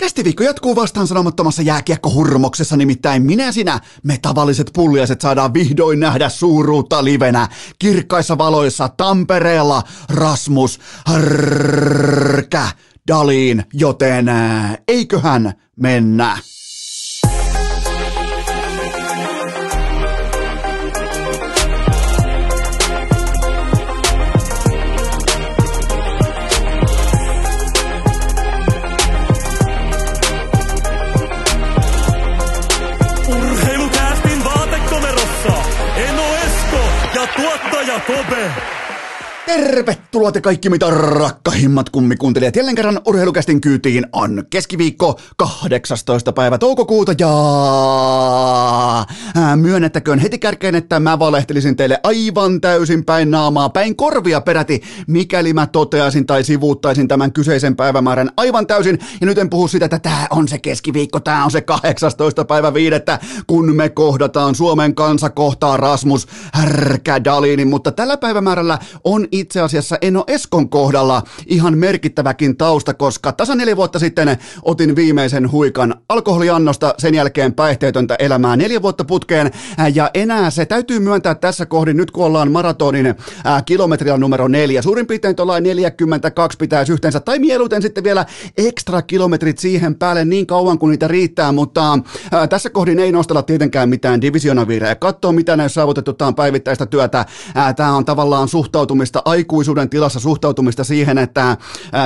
Kästiviikko jatkuu vastaan sanomattomassa jääkiekkohurmoksessa, nimittäin minä sinä, me tavalliset pulliaiset saadaan vihdoin nähdä suuruutta livenä. Kirkkaissa valoissa Tampereella Rasmus Härkä Daliin, joten eiköhän mennä. Tuottaja Kobe. Tervetuloa te kaikki mitä rakkahimmat kummikuuntelijat. Jälleen kerran urheilukästin kyytiin on keskiviikko 18. päivä toukokuuta ja myönnettäköön heti kärkeen, että mä valehtelisin teille aivan täysin päin naamaa, päin korvia peräti, mikäli mä toteaisin tai sivuuttaisin tämän kyseisen päivämäärän aivan täysin. Ja nyt en puhu sitä, että tää on se keskiviikko, tää on se 18. päivä viidettä, kun me kohdataan Suomen kansa kohtaa Rasmus Härkädalini, mutta tällä päivämäärällä on itse asiassa Eno Eskon kohdalla ihan merkittäväkin tausta, koska tasa neljä vuotta sitten otin viimeisen huikan alkoholiannosta, sen jälkeen päihteetöntä elämää neljä vuotta putkeen, ja enää se täytyy myöntää tässä kohdin, nyt kun ollaan maratonin ää, kilometrillä numero neljä, suurin piirtein tuollain 42 pitäisi yhteensä, tai mieluiten sitten vielä ekstra kilometrit siihen päälle niin kauan kuin niitä riittää, mutta ää, tässä kohdin ei nostella tietenkään mitään divisionaviirejä, katsoa mitä ne on saavutettu, tämä on päivittäistä työtä, tämä on tavallaan suhtautumista aikuisuuden tilassa suhtautumista siihen, että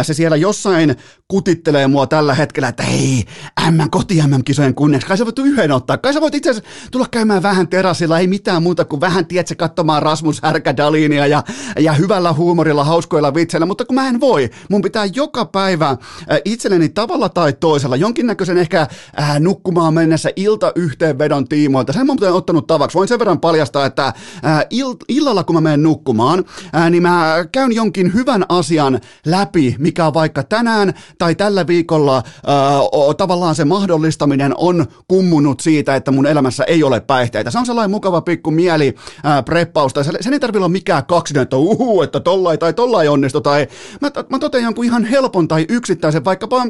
se siellä jossain kutittelee mua tällä hetkellä, että hei, M koti MM-kisojen kunniaksi, kai sä voit yhden ottaa, kai sä voit itse asiassa tulla käymään vähän terassilla, ei mitään muuta kuin vähän, tiedätkö, katsomaan Rasmus Härkädalinia ja, ja hyvällä huumorilla, hauskoilla vitseillä, mutta kun mä en voi, mun pitää joka päivä itselleni tavalla tai toisella, jonkinnäköisen ehkä ää, nukkumaan mennessä iltayhteenvedon tiimoilta, sen mä oon ottanut tavaksi, voin sen verran paljastaa, että ää, il, illalla kun mä menen nukkumaan, ää, niin mä käyn jonkin hyvän asian läpi, mikä on vaikka tänään tai tällä viikolla o, tavallaan se mahdollistaminen on kummunut siitä, että mun elämässä ei ole päihteitä. Se on sellainen mukava pikku mieli ää, preppausta. Se, sen ei tarvitse olla mikään kaksinen, että uhu, että tollai tai tollai onnistu. Tai mä, mä totean jonkun ihan helpon tai yksittäisen, vaikkapa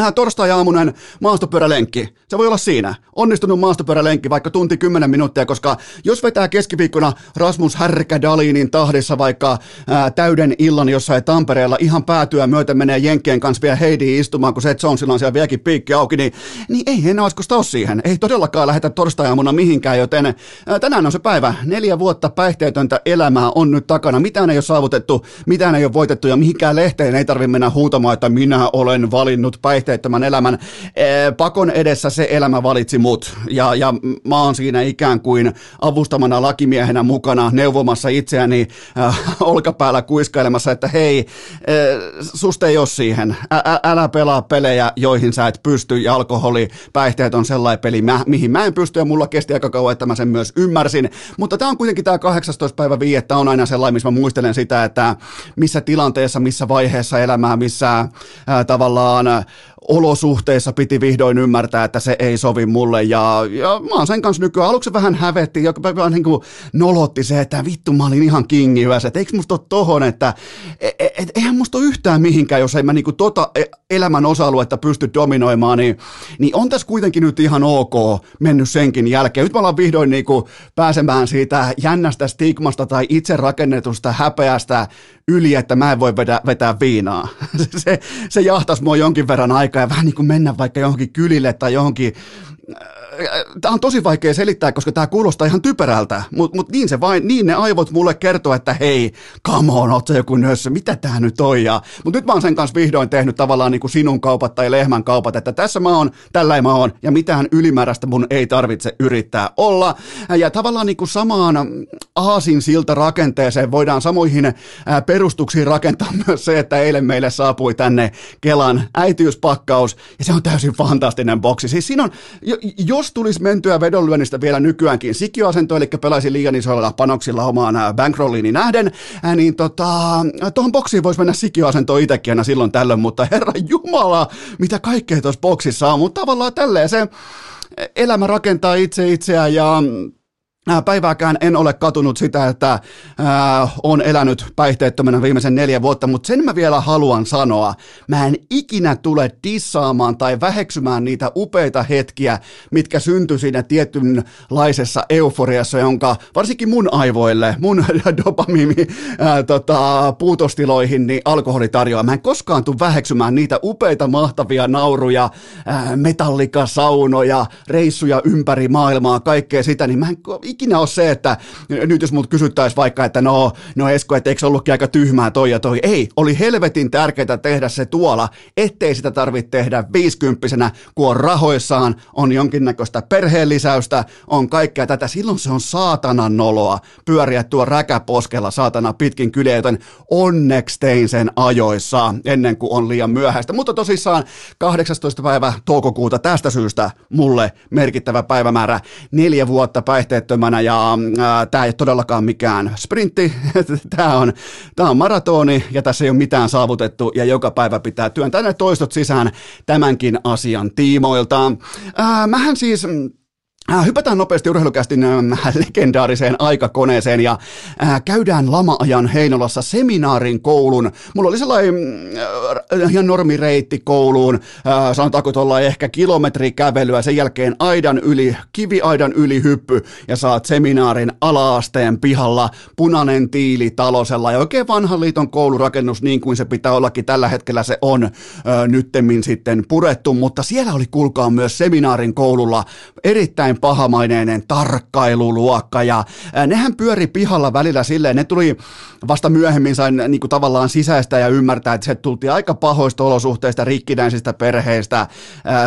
Äh, torstai-aamunen maastopyörälenkki. Se voi olla siinä. Onnistunut maastopyörälenkki vaikka tunti 10 minuuttia, koska jos vetää keskiviikkona Rasmus Härkädalinin tahdissa vaikka ää, täyden illan jossain Tampereella ihan päätyä myöten menee Jenkkien kanssa vielä Heidi istumaan, kun Jonesilla on siellä vieläkin piikki auki, niin, niin ei enää olisiko ole siihen. Ei todellakaan lähetä torstai-aamuna mihinkään, joten ää, tänään on se päivä. Neljä vuotta päihteetöntä elämää on nyt takana. Mitään ei ole saavutettu, mitään ei ole voitettu ja mihinkään lehteen ei tarvitse mennä huutamaan, että minä olen valinnut päihteetöntä päihteettömän elämän. Pakon edessä se elämä valitsi mut ja, ja mä oon siinä ikään kuin avustamana lakimiehenä mukana neuvomassa itseäni äh, olkapäällä kuiskailemassa, että hei, äh, susta ei ole siihen. Ä, älä pelaa pelejä, joihin sä et pysty ja alkoholi, päihteet on sellainen peli, mä, mihin mä en pysty ja mulla kesti aika kauan, että mä sen myös ymmärsin. Mutta tämä on kuitenkin tämä 18. päivä viiettä on aina sellainen, missä mä muistelen sitä, että missä tilanteessa, missä vaiheessa elämää, missä äh, tavallaan olosuhteissa piti vihdoin ymmärtää, että se ei sovi mulle. Ja, ja mä oon sen kanssa nykyään, aluksi vähän hävetti, joka vähän niin kuin nolotti se, että vittu mä olin ihan kingi yössä, että eikö musta ole tohon, että et, et, eihän musta ole yhtään mihinkään, jos ei mä niin kuin tota e, elämän osa-aluetta pysty dominoimaan, niin, niin on tässä kuitenkin nyt ihan ok mennyt senkin jälkeen. Nyt mä ollaan vihdoin niin kuin pääsemään siitä jännästä stigmasta tai itse rakennetusta häpeästä yli, että mä en voi vetää, vetää viinaa. se, se jahtas mua jonkin verran aikaa ja vähän niin kuin mennä vaikka johonkin kylille tai johonkin tämä on tosi vaikea selittää, koska tämä kuulostaa ihan typerältä, mutta mut niin, se vain, niin ne aivot mulle kertoo, että hei, come on, oot joku nössö, mitä tämä nyt on? Mutta nyt mä oon sen kanssa vihdoin tehnyt tavallaan niin kuin sinun kaupat tai lehmän kaupat, että tässä mä oon, tällä mä oon, ja mitään ylimääräistä mun ei tarvitse yrittää olla. Ja tavallaan niin kuin samaan aasin siltä rakenteeseen voidaan samoihin perustuksiin rakentaa myös se, että eilen meille saapui tänne Kelan äitiyspakkaus, ja se on täysin fantastinen boksi. Siis siinä on, jos tulisi mentyä vedonlyönnistä vielä nykyäänkin sikioasento, eli pelaisi liian isoilla panoksilla omaan bankrolliini nähden, niin tota, tuohon boksiin voisi mennä sikioasento itsekin aina silloin tällöin, mutta herra jumala, mitä kaikkea tuossa boksissa on, mutta tavallaan tälleen se elämä rakentaa itse itseään ja päivääkään en ole katunut sitä, että ää, on elänyt päihteettömänä viimeisen neljä vuotta, mutta sen mä vielä haluan sanoa. Mä en ikinä tule dissaamaan tai väheksymään niitä upeita hetkiä, mitkä syntyi siinä tietynlaisessa euforiassa, jonka varsinkin mun aivoille, mun dopamiimi ää, tota, puutostiloihin, niin alkoholi tarjoaa. Mä en koskaan tule väheksymään niitä upeita, mahtavia nauruja, ää, metallikasaunoja, reissuja ympäri maailmaa, kaikkea sitä, niin mä en ikinä ole se, että nyt jos mut kysyttäisiin vaikka, että no, no Esko, että eikö ollutkin aika tyhmää toi ja toi. Ei, oli helvetin tärkeää tehdä se tuolla, ettei sitä tarvitse tehdä viisikymppisenä, kun on rahoissaan, on jonkinnäköistä perheenlisäystä, on kaikkea tätä. Silloin se on saatanan noloa pyöriä tuo räkäposkella saatana pitkin kyliä, joten onneksi tein sen ajoissa ennen kuin on liian myöhäistä. Mutta tosissaan 18. päivä toukokuuta tästä syystä mulle merkittävä päivämäärä, neljä vuotta päihteettömän työttömänä ja äh, tämä ei ole todellakaan mikään sprintti, tämä on, tämä on maratoni ja tässä ei ole mitään saavutettu ja joka päivä pitää työntää ne toistot sisään tämänkin asian tiimoilta. Äh, mähän siis Äh, hypätään nopeasti urheilukästin äh, legendaariseen aikakoneeseen ja äh, käydään lama-ajan Heinolassa seminaarin koulun. Mulla oli sellainen ihan normireitti kouluun, sanotaanko tuolla ehkä kilometri kävelyä, sen jälkeen aidan yli, kiviaidan yli hyppy ja saat seminaarin alaasteen pihalla, punainen tiili talosella. Ja oikein vanhan liiton koulurakennus niin kuin se pitää ollakin tällä hetkellä se on nyttemmin sitten purettu, mutta siellä oli kuulkaa myös seminaarin koululla erittäin pahamaineinen tarkkailuluokka ja nehän pyöri pihalla välillä silleen, ne tuli vasta myöhemmin sain niin kuin tavallaan sisäistä ja ymmärtää, että se tultiin aika pahoista olosuhteista, rikkinäisistä perheistä,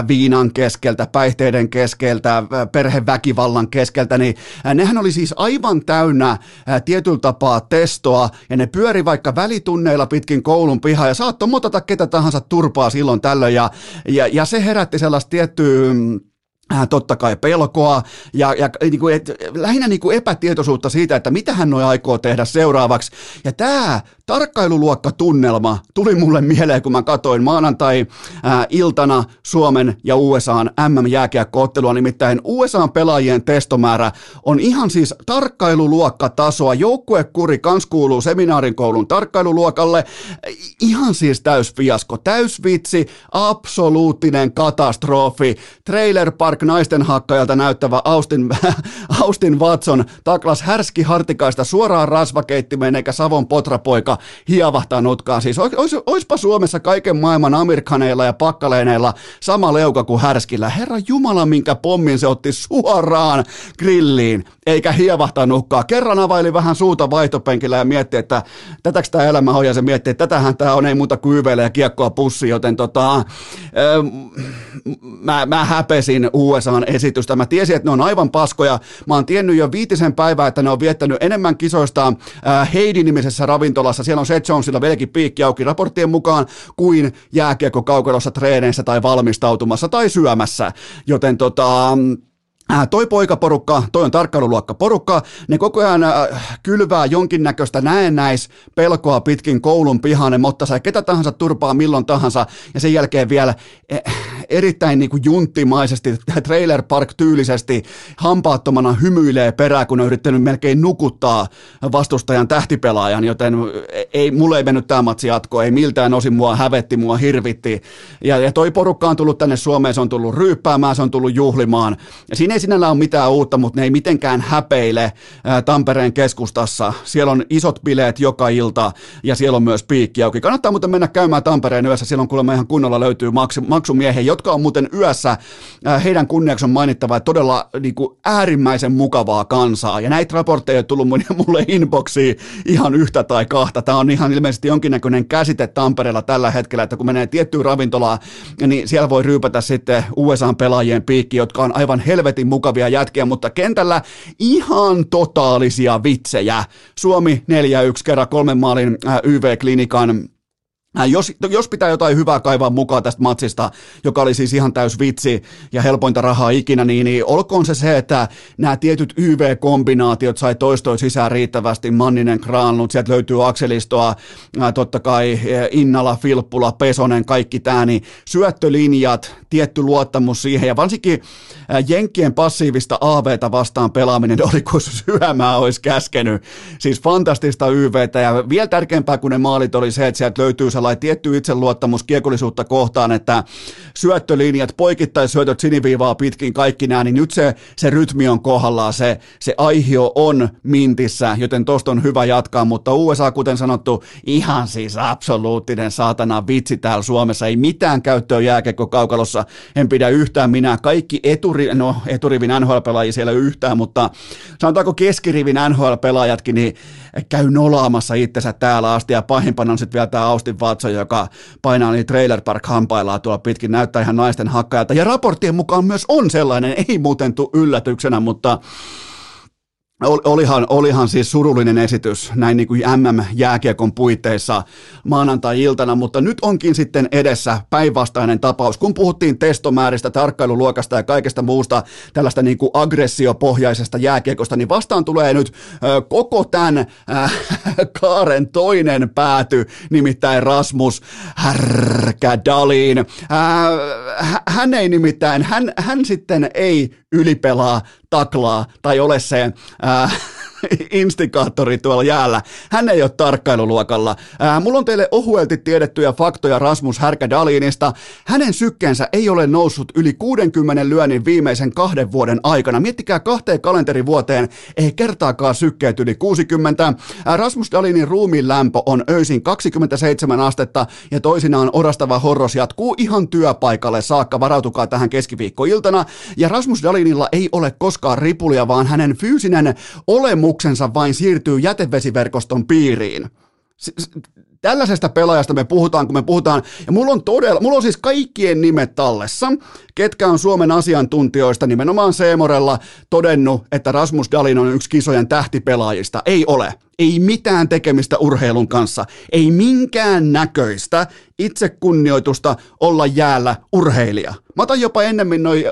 viinan keskeltä, päihteiden keskeltä, perheväkivallan keskeltä, niin nehän oli siis aivan täynnä tietyllä tapaa testoa ja ne pyöri vaikka välitunneilla pitkin koulun pihaa ja saattoi motata ketä tahansa turpaa silloin tällöin ja, ja, ja se herätti sellaista tiettyä Äh, totta kai pelkoa ja, ja niin kuin, et, lähinnä niin kuin epätietoisuutta siitä, että mitä hän noi aikoo tehdä seuraavaksi. Ja tämä tarkkailuluokkatunnelma tuli mulle mieleen, kun mä katoin maanantai-iltana äh, Suomen ja USAn MM-jääkiekkoottelua, nimittäin USAn pelaajien testomäärä on ihan siis tarkkailuluokkatasoa. Joukkuekuri kans kuuluu seminaarin koulun tarkkailuluokalle. Ihan siis täys fiasko, täys vitsi, absoluuttinen katastrofi. Trailer Park naisten hakkajalta näyttävä Austin, Austin Watson taklas härski hartikaista suoraan rasvakeittimeen eikä Savon potrapoika hiavahtaa nutkaan. Siis ois, oispa Suomessa kaiken maailman amerikaneilla ja pakkaleeneilla sama leuka kuin härskillä. Herra Jumala, minkä pommin se otti suoraan grilliin, eikä hiavahtaa nukkaa. Kerran availi vähän suuta vaihtopenkillä ja mietti, että tätäks tämä elämä on, se mietti, että tätähän tämä on, ei muuta kuin ja kiekkoa pussi, joten tota, mä, mä häpesin USAn esitystä. Mä tiesin, että ne on aivan paskoja. Mä oon tiennyt jo viitisen päivää, että ne on viettänyt enemmän kisoista Heidi-nimisessä ravintolassa siellä on Seth Jonesilla vieläkin piikki auki raporttien mukaan kuin jääkiekko kaukalossa treeneissä tai valmistautumassa tai syömässä. Joten tota, Äh, toi poikaporukka, toi on tarkkailuluokka porukka, ne koko ajan äh, kylvää jonkinnäköistä näennäis pelkoa pitkin koulun pihaan, ne motta sai ketä tahansa turpaa milloin tahansa, ja sen jälkeen vielä eh, erittäin niin kuin junttimaisesti, trailer park tyylisesti, hampaattomana hymyilee perään, kun on yrittänyt melkein nukuttaa vastustajan tähtipelaajan, joten ei, mulle ei mennyt tämä matsi jatkoa, ei miltään osin mua hävetti, mua hirvitti, ja, ja toi porukka on tullut tänne Suomeen, se on tullut ryyppäämään, se on tullut juhlimaan, ja siinä ei sinällä ole mitään uutta, mutta ne ei mitenkään häpeile Tampereen keskustassa. Siellä on isot bileet joka ilta ja siellä on myös piikki auki. Kannattaa muuten mennä käymään Tampereen yössä, silloin kuulemma ihan kunnolla löytyy maksumiehiä, jotka on muuten yössä. Heidän kunniaksi on mainittava, että todella niin kuin äärimmäisen mukavaa kansaa. Ja näitä raportteja on tullut mulle inboxiin ihan yhtä tai kahta. Tämä on ihan ilmeisesti jonkinnäköinen käsite Tampereella tällä hetkellä, että kun menee tiettyyn ravintolaan, niin siellä voi ryypätä sitten USA-pelaajien piikki, jotka on aivan helvetin helvetin mukavia jätkiä, mutta kentällä ihan totaalisia vitsejä. Suomi 4-1 kerran kolmen maalin YV-klinikan Jos, jos pitää jotain hyvää kaivaa mukaan tästä matsista, joka oli siis ihan täys vitsi ja helpointa rahaa ikinä, niin, niin olkoon se se, että nämä tietyt YV-kombinaatiot sai toistoa sisään riittävästi, Manninen, Kraanlut, sieltä löytyy Akselistoa, ää, totta kai Innala, Filppula, Pesonen, kaikki tämä, niin syöttölinjat, tietty luottamus siihen. Ja varsinkin Jenkkien passiivista AVtä vastaan pelaaminen oli kuin syömää olisi käskenyt. Siis fantastista YVtä ja vielä tärkeämpää kuin ne maalit oli se, että sieltä löytyy sellainen tietty itseluottamus kiekollisuutta kohtaan, että syöttölinjat, poikittaisyötöt siniviivaa pitkin, kaikki nämä, niin nyt se, se rytmi on kohdallaan, se, se aihio on mintissä, joten tosta on hyvä jatkaa, mutta USA, kuten sanottu, ihan siis absoluuttinen saatana vitsi täällä Suomessa, ei mitään käyttöä jääkekko kaukalossa, en pidä yhtään minä, kaikki eturi, no eturivin NHL-pelaajia siellä yhtään, mutta sanotaanko keskirivin NHL-pelaajatkin, niin käy nolaamassa itsensä täällä asti ja pahimpana on sitten vielä tämä Austin Watson, joka painaa niin Trailer Park hampaillaan tuolla pitkin, näyttää ihan naisten hakkajalta. Ja raporttien mukaan myös on sellainen, ei muuten tule yllätyksenä, mutta Olihan, olihan siis surullinen esitys näin niin kuin MM-jääkiekon puitteissa maanantai-iltana, mutta nyt onkin sitten edessä päinvastainen tapaus. Kun puhuttiin testomääristä, tarkkailuluokasta ja kaikesta muusta tällaista niin kuin aggressiopohjaisesta jääkiekosta, niin vastaan tulee nyt ö, koko tämän äh, kaaren toinen pääty, nimittäin Rasmus Härkädalin. Äh, hän ei nimittäin, hän, hän sitten ei ylipelaa, taklaa tai ole se ää, instikaattori tuolla jäällä. Hän ei ole tarkkailuluokalla. Ää, mulla on teille ohuelti tiedettyjä faktoja Rasmus Härkädalinista. Hänen sykkeensä ei ole noussut yli 60 lyönnin viimeisen kahden vuoden aikana. Miettikää kahteen kalenterivuoteen, ei kertaakaan sykkeet yli 60. Ää, Rasmus Dalinin ruumiin lämpö on öisin 27 astetta ja toisinaan orastava horros jatkuu ihan työpaikalle saakka. Varautukaa tähän keskiviikkoiltana. Ja Rasmus Dalinilla ei ole koskaan ripulia, vaan hänen fyysinen olemus aluksensa vain siirtyy jätevesiverkoston piiriin. Tällaisesta pelaajasta me puhutaan, kun me puhutaan, ja mulla on todella, mulla on siis kaikkien nimet tallessa, ketkä on Suomen asiantuntijoista nimenomaan Seemorella todennut, että Rasmus Dalin on yksi kisojen tähtipelaajista. Ei ole. Ei mitään tekemistä urheilun kanssa. Ei minkään näköistä itsekunnioitusta olla jäällä urheilija. Mä otan jopa ennemmin noi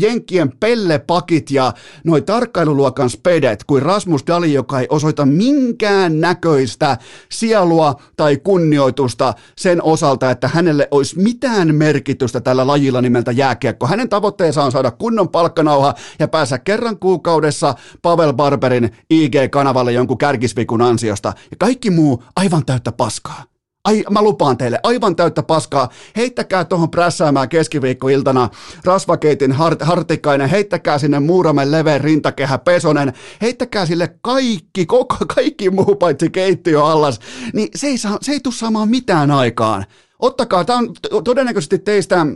Jenkkien pellepakit ja noi tarkkailuluokan spedet kuin Rasmus Dali, joka ei osoita minkään näköistä sielua tai kunnioitusta sen osalta, että hänelle olisi mitään merkitystä tällä lajilla nimeltä jääkiekko. Hänen tavoitteensa on saada kunnon palkkanauha ja päästä kerran kuukaudessa Pavel Barberin IG-kanavalle jonkun kärkisvikun ansiosta. Ja kaikki muu aivan täyttä paskaa. Ai, mä lupaan teille, aivan täyttä paskaa. Heittäkää tuohon prässäämään keskiviikkoiltana Rasvakeitin hart, hartikainen, heittäkää sinne Muuramen leveen rintakehä Pesonen, heittäkää sille kaikki, koko, kaikki muu paitsi keittiö allas, niin se ei, saa, se ei tule saamaan mitään aikaan. Ottakaa, tämä on todennäköisesti teistä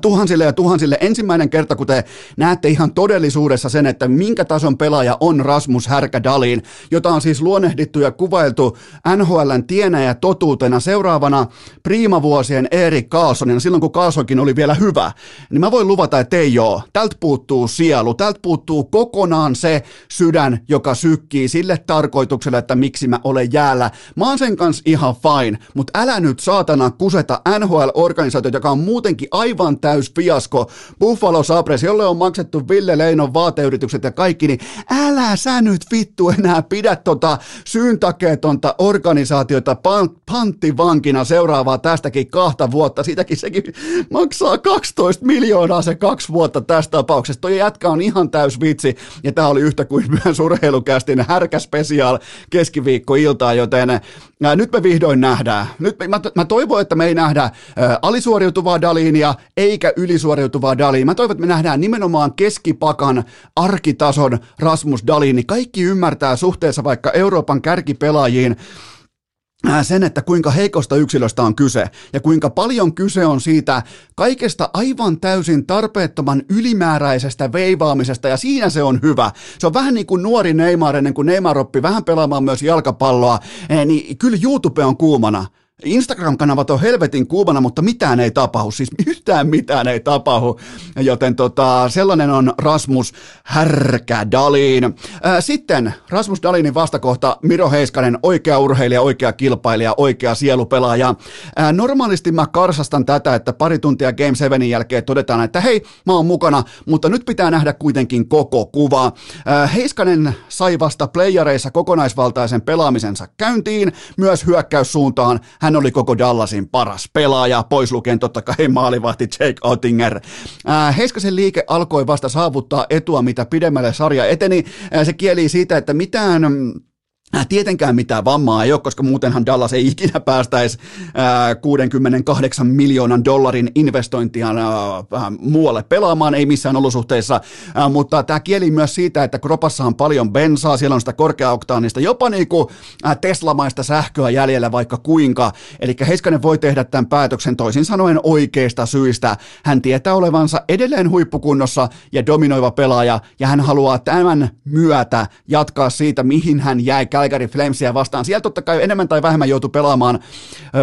tuhansille ja tuhansille ensimmäinen kerta, kun te näette ihan todellisuudessa sen, että minkä tason pelaaja on Rasmus Härkädalin, jota on siis luonnehdittu ja kuvailtu NHLn tienä ja totuutena seuraavana priimavuosien Erik Carlsonina, silloin kun Carlsonkin oli vielä hyvä, niin mä voin luvata, että ei joo. Tältä puuttuu sielu, tältä puuttuu kokonaan se sydän, joka sykkii sille tarkoitukselle, että miksi mä olen jäällä. Mä oon sen kanssa ihan fine, mutta älä nyt saatana kuseta NHL-organisaatio, joka on muutenkin aivan aivan täys fiasko. Buffalo Sabres, jolle on maksettu Ville Leinon vaateyritykset ja kaikki, niin älä sä nyt vittu enää pidä tota syyntakeetonta organisaatiota panttivankina seuraavaa tästäkin kahta vuotta. Siitäkin sekin maksaa 12 miljoonaa se kaksi vuotta tästä tapauksesta. Toi jätkä on ihan täys vitsi ja tää oli yhtä kuin myös urheilukästin härkä special keskiviikkoiltaa, joten ää, nyt me vihdoin nähdään. Nyt me, mä, mä toivon, että me ei nähdä ää, alisuoriutuvaa Dalinia, eikä ylisuoriutuvaa Daliin. Mä toivon, että me nähdään nimenomaan keskipakan arkitason Rasmus Dalin, niin kaikki ymmärtää suhteessa vaikka Euroopan kärkipelaajiin, sen, että kuinka heikosta yksilöstä on kyse ja kuinka paljon kyse on siitä kaikesta aivan täysin tarpeettoman ylimääräisestä veivaamisesta ja siinä se on hyvä. Se on vähän niin kuin nuori Neymar ennen kuin Neymar oppi vähän pelaamaan myös jalkapalloa, niin kyllä YouTube on kuumana Instagram-kanavat on helvetin kuumana, mutta mitään ei tapahdu, siis yhtään mitään ei tapahdu, joten tota, sellainen on Rasmus Härkädalin. Sitten Rasmus Dalinin vastakohta Miro Heiskanen, oikea urheilija, oikea kilpailija, oikea sielupelaaja. Normaalisti mä karsastan tätä, että pari tuntia Game 7 jälkeen todetaan, että hei, mä oon mukana, mutta nyt pitää nähdä kuitenkin koko kuva. Heiskanen sai vasta playareissa kokonaisvaltaisen pelaamisensa käyntiin, myös hyökkäyssuuntaan hän oli koko Dallasin paras pelaaja, pois lukien totta kai maalivahti Jake Ottinger. Heiskasen liike alkoi vasta saavuttaa etua, mitä pidemmälle sarja eteni. Se kieli siitä, että mitään Äh, tietenkään mitään vammaa ei ole, koska muutenhan Dallas ei ikinä päästäisi 68 äh, miljoonan dollarin investointia äh, muualle pelaamaan, ei missään olosuhteissa, mutta tämä kieli myös siitä, että kropassa on paljon bensaa, siellä on sitä korkeaoktaanista, jopa niin kuin Teslamaista sähköä jäljellä vaikka kuinka, eli Heiskanen voi tehdä tämän päätöksen toisin sanoen oikeista syistä. Hän tietää olevansa edelleen huippukunnossa ja dominoiva pelaaja, ja hän haluaa tämän myötä jatkaa siitä, mihin hän jäi Calgary Flamesia vastaan. Siellä totta kai enemmän tai vähemmän joutui pelaamaan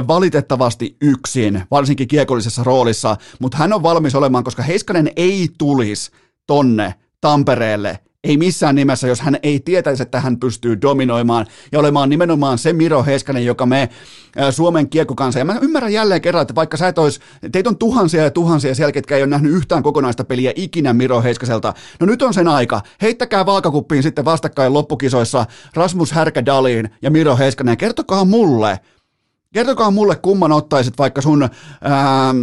valitettavasti yksin, varsinkin kiekollisessa roolissa, mutta hän on valmis olemaan, koska Heiskanen ei tulisi tonne Tampereelle ei missään nimessä, jos hän ei tietäisi, että hän pystyy dominoimaan ja olemaan nimenomaan se Miro Heiskanen, joka me Suomen kiekkokansa. Ja mä ymmärrän jälleen kerran, että vaikka sä et olisi, teitä on tuhansia ja tuhansia siellä, ketkä ei ole nähnyt yhtään kokonaista peliä ikinä Miro Heiskaselta. No nyt on sen aika. Heittäkää vaakakuppiin sitten vastakkain loppukisoissa Rasmus Härkä Dalin ja Miro Heiskanen. Kertokaa mulle, kertokaa mulle kumman ottaisit vaikka sun... Ää,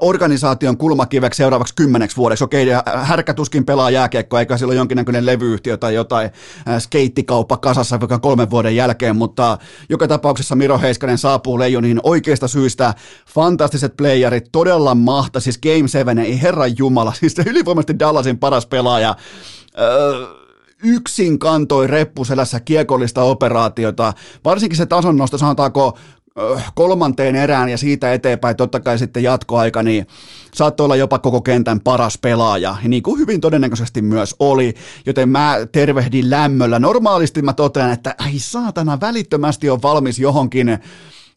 organisaation kulmakiveksi seuraavaksi kymmeneksi vuodeksi. Okei, härkä tuskin pelaa jääkiekkoa, eikä sillä ole jonkinnäköinen levyyhtiö tai jotain skeittikauppa kasassa vaikka kolmen vuoden jälkeen, mutta joka tapauksessa Miro Heiskanen saapuu Leijoniin oikeista syistä. Fantastiset playerit, todella mahta, siis Game 7, ei herran jumala, siis ylivoimaisesti Dallasin paras pelaaja. Öö, yksin kantoi reppuselässä kiekollista operaatiota, varsinkin se tasonnosto, sanotaanko kolmanteen erään ja siitä eteenpäin totta kai sitten jatkoaika, niin saattoi olla jopa koko kentän paras pelaaja, niin kuin hyvin todennäköisesti myös oli, joten mä tervehdin lämmöllä. Normaalisti mä totean, että ai saatana, välittömästi on valmis johonkin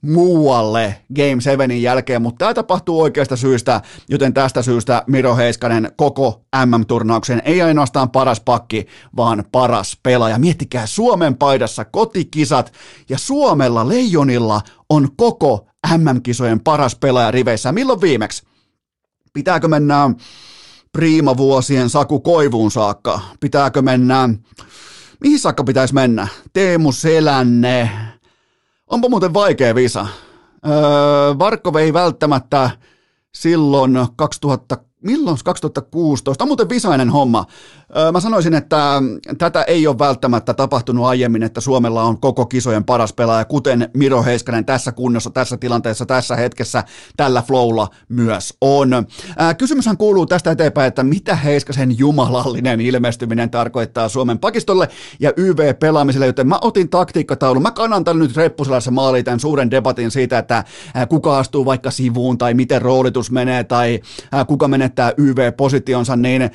muualle Game 7 jälkeen, mutta tämä tapahtuu oikeasta syystä, joten tästä syystä Miro Heiskanen koko MM-turnauksen ei ainoastaan paras pakki, vaan paras pelaaja. Miettikää Suomen paidassa kotikisat ja Suomella Leijonilla on koko MM-kisojen paras pelaaja riveissä. Milloin viimeksi? Pitääkö mennä priimavuosien Saku Koivuun saakka? Pitääkö mennä, mihin saakka pitäisi mennä? Teemu Selänne, Onpa muuten vaikea visa. Öö, Varkko ei välttämättä silloin 2000 milloin 2016, on muuten visainen homma. Mä sanoisin, että tätä ei ole välttämättä tapahtunut aiemmin, että Suomella on koko kisojen paras pelaaja, kuten Miro Heiskanen tässä kunnossa, tässä tilanteessa, tässä hetkessä, tällä flowlla myös on. Kysymyshän kuuluu tästä eteenpäin, että mitä Heiskasen jumalallinen ilmestyminen tarkoittaa Suomen pakistolle ja YV-pelaamiselle, joten mä otin taktiikkataulun. Mä kannan tällä nyt reppuselässä maaliin tämän suuren debatin siitä, että kuka astuu vaikka sivuun tai miten roolitus menee tai kuka menee menettää YV-positionsa, niin äh,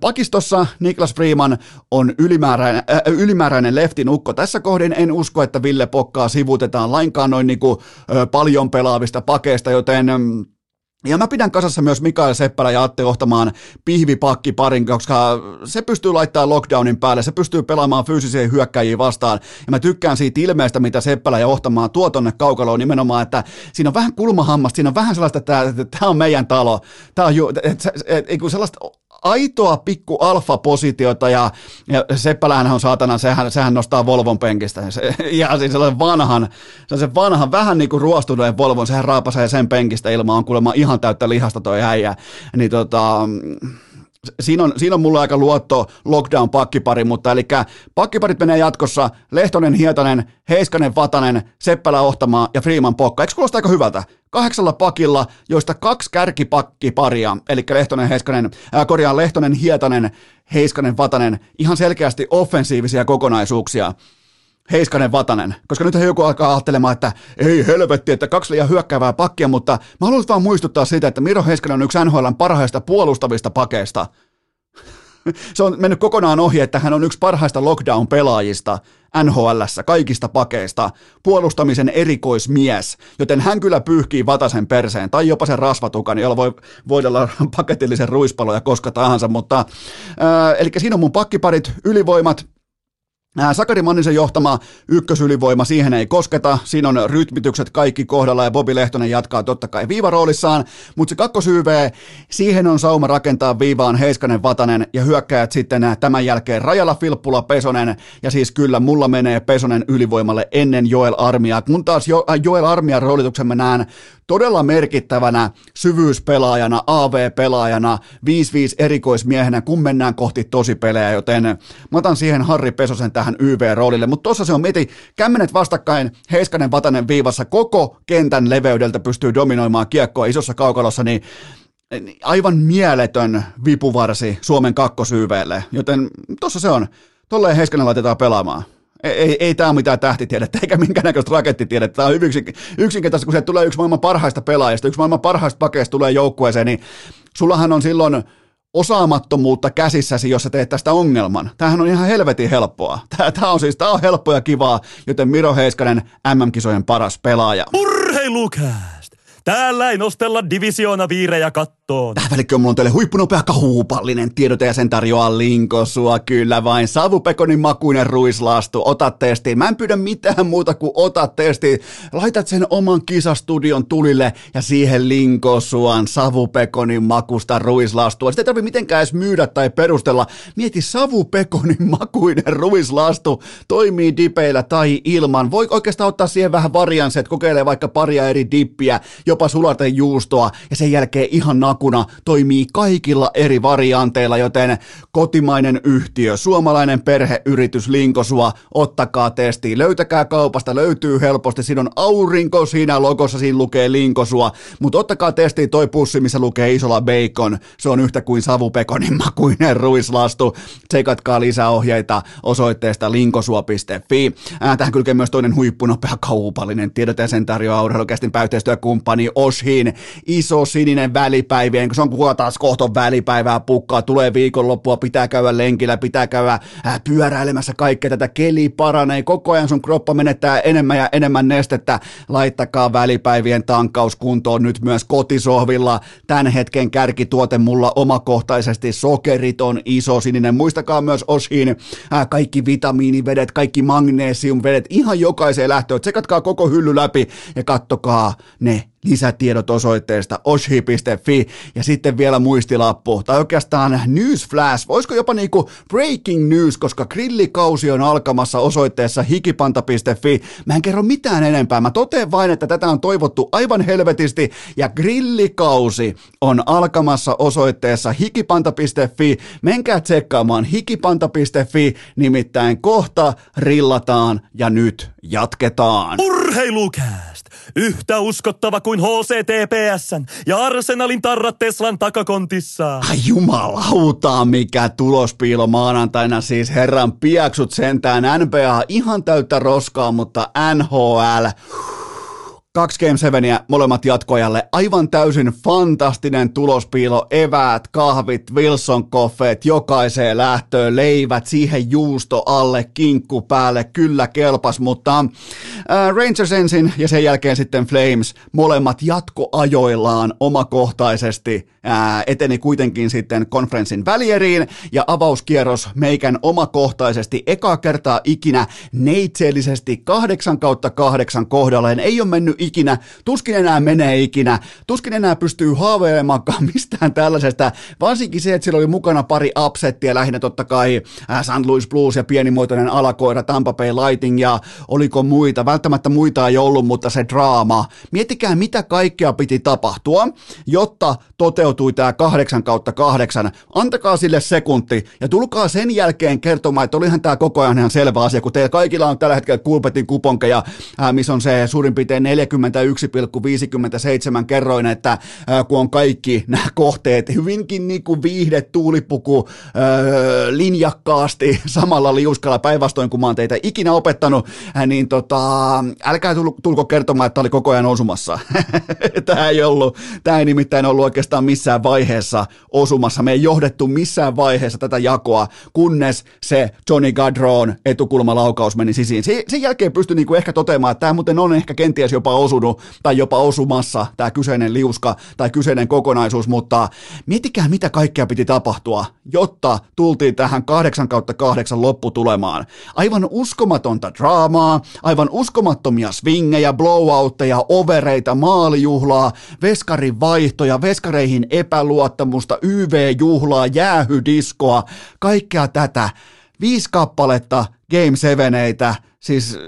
pakistossa Niklas Freeman on ylimääräinen, äh, ylimääräinen leftinukko. Tässä kohdin en usko, että Ville Pokkaa sivutetaan lainkaan noin niin kuin, äh, paljon pelaavista pakeista, joten mm, ja mä pidän kasassa myös Mikael Seppälä ja Atte Ohtamaan pihvipakki parin, koska se pystyy laittamaan lockdownin päälle, se pystyy pelaamaan fyysisiä hyökkäjiä vastaan. Ja mä tykkään siitä ilmeestä, mitä Seppälä ja Ohtamaan tuo tonne kaukaloon nimenomaan, että siinä on vähän kulmahammasta, siinä on vähän sellaista, että tämä on meidän talo. Tämä on ju, et, et, et, et, sellaista aitoa pikku alfa-positiota ja, ja Seppälähän on saatana, sehän, sehän nostaa Volvon penkistä. Se, ja siis sellaisen vanhan, sellaisen vanhan, vähän niin kuin ruostuneen Volvon, sehän raapasee sen penkistä ilman, on kuulemma ihan täyttä lihasta toi äijä. Niin tota, siinä on, siinä on mulla aika luotto lockdown pakkipari, mutta eli pakkiparit menee jatkossa Lehtonen, Hietanen, Heiskanen, Vatanen, Seppälä, Ohtamaa ja Freeman Pokka. Eikö kuulosta aika hyvältä? Kahdeksalla pakilla, joista kaksi kärkipakkiparia, eli Lehtonen, Heiskanen, äh, korjaan Lehtonen, Hietanen, Heiskanen, Vatanen, ihan selkeästi offensiivisia kokonaisuuksia. Heiskanen Vatanen, koska nyt joku alkaa ajattelemaan, että ei helvetti, että kaksi liian hyökkäävää pakkia, mutta mä haluaisin vaan muistuttaa siitä, että Miro Heiskanen on yksi NHLn parhaista puolustavista pakeista. Se on mennyt kokonaan ohi, että hän on yksi parhaista lockdown-pelaajista NHLssä kaikista pakeista, puolustamisen erikoismies, joten hän kyllä pyyhkii Vatasen perseen, tai jopa sen rasvatukan, jolla voi voidella paketillisen ruispaloja koska tahansa, mutta äh, eli siinä on mun pakkiparit, ylivoimat, Sakari Mannisen johtama ykkösylivoima, siihen ei kosketa. Siinä on rytmitykset kaikki kohdalla ja Bobi Lehtonen jatkaa totta kai viivaroolissaan. Mutta se kakkosyyvee, siihen on sauma rakentaa viivaan Heiskanen, Vatanen ja hyökkäjät sitten tämän jälkeen Rajala, Filppula, Pesonen. Ja siis kyllä mulla menee Pesonen ylivoimalle ennen Joel Armia. Kun taas jo, äh, Joel Armian roolituksen mä näen todella merkittävänä syvyyspelaajana, AV-pelaajana, 5-5 erikoismiehenä, kun mennään kohti tosipelejä, joten mä otan siihen Harri Pesosen tähän YV-roolille, mutta tuossa se on mieti, kämmenet vastakkain, Heiskanen Vatanen viivassa, koko kentän leveydeltä pystyy dominoimaan kiekkoa isossa kaukalossa, niin aivan mieletön vipuvarsi Suomen kakkosyyveelle, joten tuossa se on. Tolleen Heiskanen laitetaan pelaamaan ei, ei, ei tämä ole mitään tähtitiedettä eikä minkäännäköistä rakettitiedettä. Tämä on hyvin yksinkertaisesti, kun se tulee yksi maailman parhaista pelaajista, yksi maailman parhaista pakeista tulee joukkueeseen, niin sullahan on silloin osaamattomuutta käsissäsi, jos sä teet tästä ongelman. Tämähän on ihan helvetin helppoa. Tämä, tämä on siis tämä on helppoa ja kivaa, joten Miro Heiskanen MM-kisojen paras pelaaja. Urheilukää! Täällä ei nostella divisioona viirejä kattoon. Tähän välikköön mulla on teille huippunopea kahuupallinen tiedote ja sen tarjoaa Linko sua kyllä vain. Savupekonin makuinen ruislaastu, ota testiin. Mä en pyydä mitään muuta kuin ota testiin. Laitat sen oman kisastudion tulille ja siihen Linko suan savupekonin makusta ruislastua. Sitä ei tarvitse mitenkään edes myydä tai perustella. Mieti savupekonin makuinen ruislastu. Toimii dipeillä tai ilman. Voi oikeastaan ottaa siihen vähän variansset, kokeilee vaikka paria eri dippiä jopa sulatejuustoa ja sen jälkeen ihan nakuna toimii kaikilla eri varianteilla, joten kotimainen yhtiö, suomalainen perheyritys Linkosua, ottakaa testi, löytäkää kaupasta, löytyy helposti, siinä on aurinko siinä logossa, siinä lukee Linkosua, mutta ottakaa testi toi pussi, missä lukee isolla bacon, se on yhtä kuin savupekonin makuinen ruislastu, tsekatkaa lisäohjeita osoitteesta linkosua.fi. Tähän kylkee myös toinen huippunopea kaupallinen. Tiedot ja sen tarjoaa urheilukästin pääyhteistyökumppani kumppani Oshin. Iso sininen välipäivien, kun se on kuka taas kohta välipäivää pukkaa, tulee viikonloppua, pitää käydä lenkillä, pitää käydä äh, pyöräilemässä kaikkea tätä, keli paranee, koko ajan sun kroppa menettää enemmän ja enemmän nestettä, laittakaa välipäivien tankkaus kuntoon nyt myös kotisohvilla, tämän hetken kärkituote mulla omakohtaisesti. Sokeriton iso sininen, muistakaa myös Oshin äh, kaikki vitamiinivedet, kaikki magnesiumvedet, ihan jokaiseen lähtöön, tsekatkaa koko hylly läpi ja kattokaa ne lisätiedot osoitteesta oshi.fi ja sitten vielä muistilappu, tai oikeastaan newsflash, voisiko jopa niinku breaking news, koska grillikausi on alkamassa osoitteessa hikipanta.fi. Mä en kerro mitään enempää, mä totean vain, että tätä on toivottu aivan helvetisti, ja grillikausi on alkamassa osoitteessa hikipanta.fi. Menkää tsekkaamaan hikipanta.fi, nimittäin kohta rillataan ja nyt jatketaan. Urheilukääst! Yhtä uskottava kuin HCTPSn ja Arsenalin tarrat Teslan takakontissa. Ai jumalauta, mikä tulospiilo maanantaina siis herran piaksut sentään NBA ihan täyttä roskaa, mutta NHL kaksi Game 7 molemmat jatkoajalle. Aivan täysin fantastinen tulospiilo, eväät, kahvit, Wilson koffeet, jokaiseen lähtöön, leivät, siihen juusto alle, kinkku päälle, kyllä kelpas, mutta äh, Rangers ensin ja sen jälkeen sitten Flames, molemmat jatkoajoillaan omakohtaisesti äh, eteni kuitenkin sitten konferenssin välieriin. Ja avauskierros meikän omakohtaisesti eka kertaa ikinä neitseellisesti 8 kautta 8 kohdalleen, ei ole mennyt ikinä, tuskin enää menee ikinä, tuskin enää pystyy haaveilemaan mistään tällaisesta, varsinkin se, että siellä oli mukana pari upsettia, lähinnä totta kai äh, St. Louis Blues ja pienimuotoinen alakoira Tampa Bay Lighting ja oliko muita, välttämättä muita ei ollut, mutta se draama. Miettikää, mitä kaikkea piti tapahtua, jotta toteutui tämä kahdeksan kautta kahdeksan. Antakaa sille sekunti ja tulkaa sen jälkeen kertomaan, että olihan tämä koko ajan ihan selvä asia, kun teillä kaikilla on tällä hetkellä Kulpetin kuponkeja, äh, missä on se suurin piirtein 40 41,57 kerroin, että kun on kaikki nämä kohteet hyvinkin niin kuin viihde, tuulipuku, linjakkaasti samalla liuskalla päinvastoin, kun mä oon teitä ikinä opettanut, niin tota, älkää tulko kertomaan, että oli koko ajan osumassa. tämä ei ollut, tämä ei nimittäin ollut oikeastaan missään vaiheessa osumassa. Me ei johdettu missään vaiheessa tätä jakoa, kunnes se Johnny Gadron etukulmalaukaus meni sisiin. Sen, jälkeen pystyi niinku ehkä toteamaan, että tämä muuten on ehkä kenties jopa osunut tai jopa osumassa tämä kyseinen liuska tai kyseinen kokonaisuus, mutta miettikää mitä kaikkea piti tapahtua, jotta tultiin tähän 8 kautta 8 lopputulemaan. Aivan uskomatonta draamaa, aivan uskomattomia swingejä, blowoutteja, overeita, maalijuhlaa, veskarin vaihtoja, veskareihin epäluottamusta, YV-juhlaa, jäähydiskoa, kaikkea tätä. Viisi kappaletta Game 7 siis